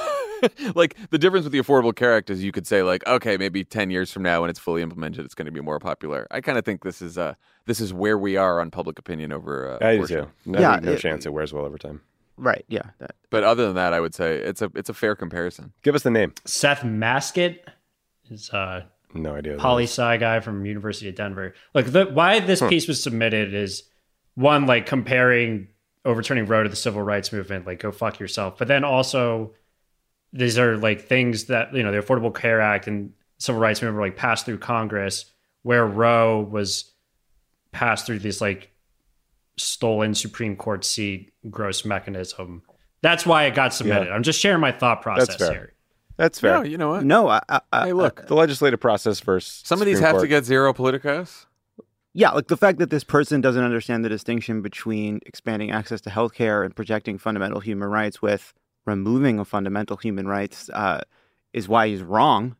like the difference with the Affordable Care Act is you could say like, okay, maybe ten years from now when it's fully implemented, it's going to be more popular. I kind of think this is uh this is where we are on public opinion over. Uh,
I do too. I
Yeah,
no
it-
chance it wears well over time.
Right. Yeah. That,
But other than that, I would say it's a it's a fair comparison.
Give us the name.
Seth Masket is uh,
No idea. what
poli sci guy from University of Denver. Look, the, why this piece was submitted is one like comparing overturning Roe to the civil rights movement, like go fuck yourself. But then also, these are like things that you know the Affordable Care Act and civil rights movement were like passed through Congress, where Roe was passed through this like stolen Supreme Court seat gross mechanism. That's why it got submitted. I'm just sharing my thought process
fair.
here.
That's fair.
No, you know what?
No, I, I, I,
Hey, look.
Uh, the legislative process versus
Some of these
Supreme
have to get zero politicos.
Yeah, like the fact that this person doesn't understand the distinction between expanding access to healthcare and protecting fundamental human rights with removing of fundamental human rights uh, is why he's wrong.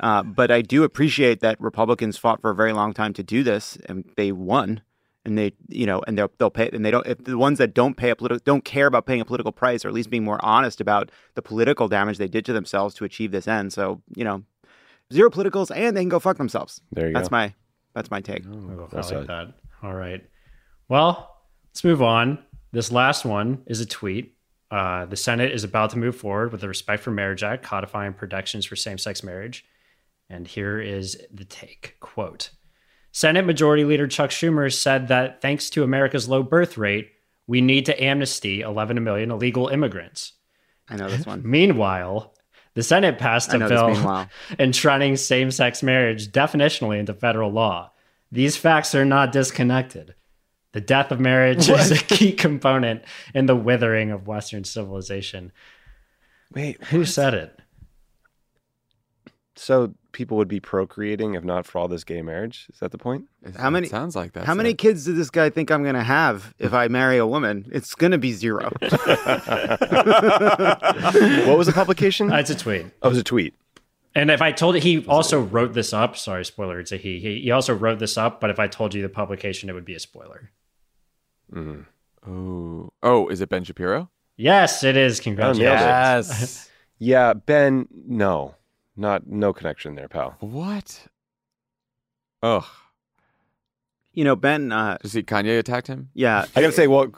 Uh, but I do appreciate that Republicans fought for a very long time to do this, and they won. And they, you know, and they'll they'll pay, and they don't. If the ones that don't pay a political, don't care about paying a political price, or at least being more honest about the political damage they did to themselves to achieve this end. So, you know, zero politicals, and they can go fuck themselves.
There you
That's
go.
That's my that's my take.
Oh, I like
it.
that. All right. Well, let's move on. This last one is a tweet. Uh, the Senate is about to move forward with the Respect for Marriage Act, codifying protections for same sex marriage. And here is the take quote Senate Majority Leader Chuck Schumer said that thanks to America's low birth rate, we need to amnesty 11 million illegal immigrants.
I know this one.
Meanwhile, the Senate passed a bill enshrining same sex marriage definitionally into federal law. These facts are not disconnected. The death of marriage is a key component in the withering of Western civilization.
Wait,
Who said it?
so people would be procreating if not for all this gay marriage? Is that the point?
It-
How
it
many-
sounds like that?
How many kids does this guy think I'm going to have if I marry a woman? It's going to be zero.
what was the publication?
Uh, it's a tweet.
oh, it was a tweet.
And if I told it, he also wrote this up. Sorry, spoiler. It's a he. He, he also wrote this up, but if I told you the publication, it would be a spoiler.
Oh, oh, is it Ben Shapiro?
Yes, it is.
nailed
Congratulations.
it.
Yes.
Yeah, Ben. No, not no connection there, pal.
what? Ugh.
you know, Ben, uh,
To see Kanye attacked him.
yeah,
I gotta say, well,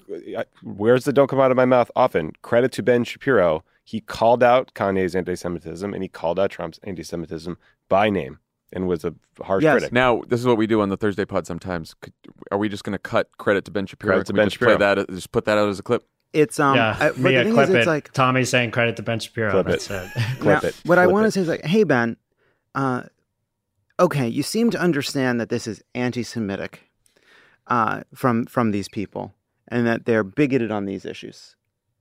where's the don't come out of my mouth often? Credit to Ben Shapiro. He called out Kanye's anti-Semitism and he called out Trump's anti-Semitism by name and was a harsh
Yes.
critic.
Now, this is what we do on the Thursday pod sometimes. Could, are we just going to cut credit to Ben Shapiro?
Credit to Ben
just play
Shapiro.
that. Just put that out as a clip.
it's um,
yeah,
I, but
Mia,
the thing
clip
is,
it.
it's like
Tommy saying credit to Ben Shapiro.
Clip
That's
it.
it.
Clip
now,
it.
what I want to say is like, hey Ben, uh, okay, you seem to understand that this is anti-Semitic uh, from from these people, and that they're bigoted on these issues.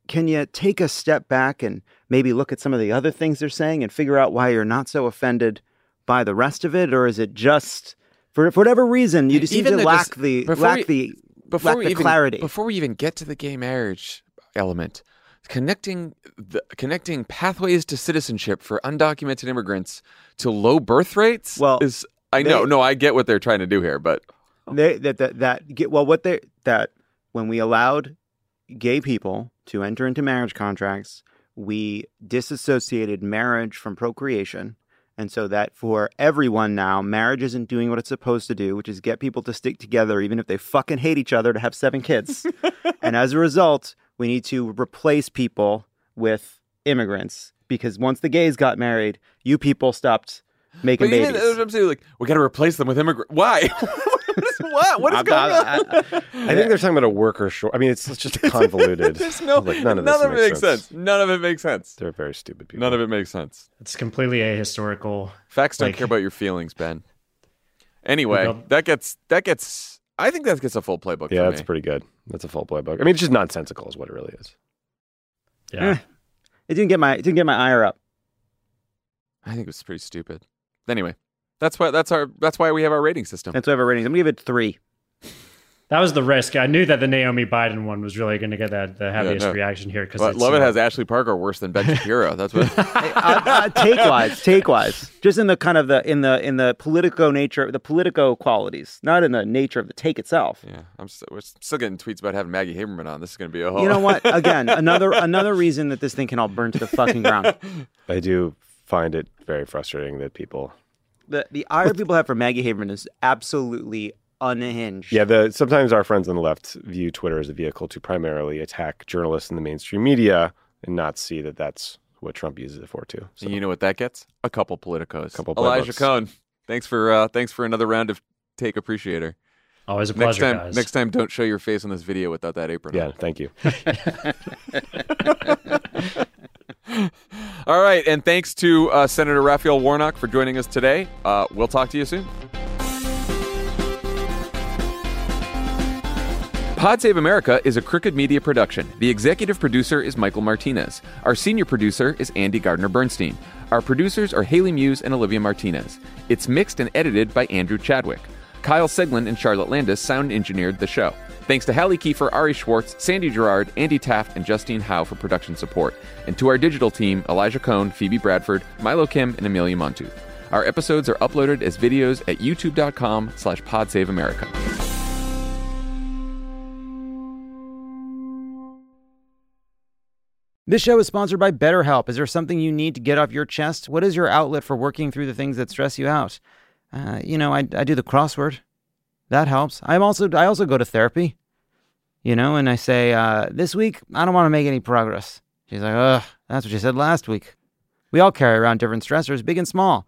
Can you take a step back and maybe look at some of the other things they're saying and figure out why you're not so offended by the rest of it, or is it just for, for whatever reason you just seem
Even
to lack
dis-
the lack
we-
the
Before
lack
we
the
even,
clarity?
Before we even get to the gay marriage element, connecting the connecting pathways to citizenship for undocumented immigrants to low birth rates.
Well,
is I know, no, I get what they're trying to do here, but
they that that that get well what they that when we allowed gay people to enter into marriage contracts we disassociated marriage from procreation and so that for everyone now marriage isn't doing what it's supposed to do which is get people to stick together even if they fucking hate each other to have seven kids and as a result we need to replace people with immigrants because once the gays got married you people stopped making
but even
babies
that's what I'm saying, like we got to replace them with immigrants. Why? what? What is
I'm
going
not-
on?
I-
I think they're talking about a worker short. I mean, it's, it's just convoluted.
There's no,
Like, none of
none
this
of it makes sense. None of it makes sense.
They're very stupid people.
None of it makes sense.
It's completely ahistorical.
Facts don't
Like-
care about your feelings, Ben. Anyway,
Well-
that gets that gets. I think that gets a full playbook.
Yeah,
for
that's
me.
pretty good. That's a full playbook. I mean, it's just nonsensical, is what it really is.
Yeah.
Eh. it didn't get my it didn't get my ire up
I think it was pretty stupid. Anyway, that's why that's our that's why we have our rating system.
That's why we have our ratings. I'm gonna give it three.
That was the risk. I knew that the Naomi Biden one was really going to get that the heaviest
no.
reaction here because
But Lovett has Ashley Parker worse than Ben Shapiro. That's what.
uh, uh, take wise, take wise, just in the kind of the in the in the politico nature, the politico qualities, not in the nature of the take itself.
yeah, I'm still, we're still getting tweets about having Maggie Haberman on. This is going to be a whole.
You know what? Again, another another reason that this thing can all burn to the fucking ground.
I do find it very frustrating that people.
The the ire people have for Maggie Haberman is absolutely unhinged.
Yeah, the sometimes our friends on the left view Twitter as a vehicle to primarily attack journalists in the mainstream media and not see that that's what Trump uses it for too. So
And you know what that gets? A couple politicos.
A couple
Elijah
playbooks.
Cone. Thanks for uh, thanks for another round of take appreciator.
Always a
Next
pleasure,
time,
guys.
next time, don't show your face on this video without that apron.
Yeah,
on.
thank you.
All right, and thanks to uh, Senator Raphael Warnock for joining us today. Uh, we'll talk to you soon. Pod Save America is a Crooked Media production. The executive producer is Michael Martinez. Our senior producer is Andy Gardner Bernstein. Our producers are Haley Muse and Olivia Martinez. It's mixed and edited by Andrew Chadwick. Kyle Seglin and Charlotte Landis sound engineered the show. Thanks to Hallie Kiefer, Ari Schwartz, Sandy Gerard, Andy Taft, and Justine Howe for production support. And to our digital team, Elijah Cone, Phoebe Bradford, Milo Kim, and Amelia Montu. Our episodes are uploaded as videos at youtube.com slash podsaveamerica.
This show is sponsored by BetterHelp. Is there something you need to get off your chest? What is your outlet for working through the things that stress you out? Uh, you know, I, I do the crossword. That helps. I'm also I also go to therapy. You know, and I say, uh, this week I don't want to make any progress. She's like, ugh, that's what you said last week. We all carry around different stressors, big and small.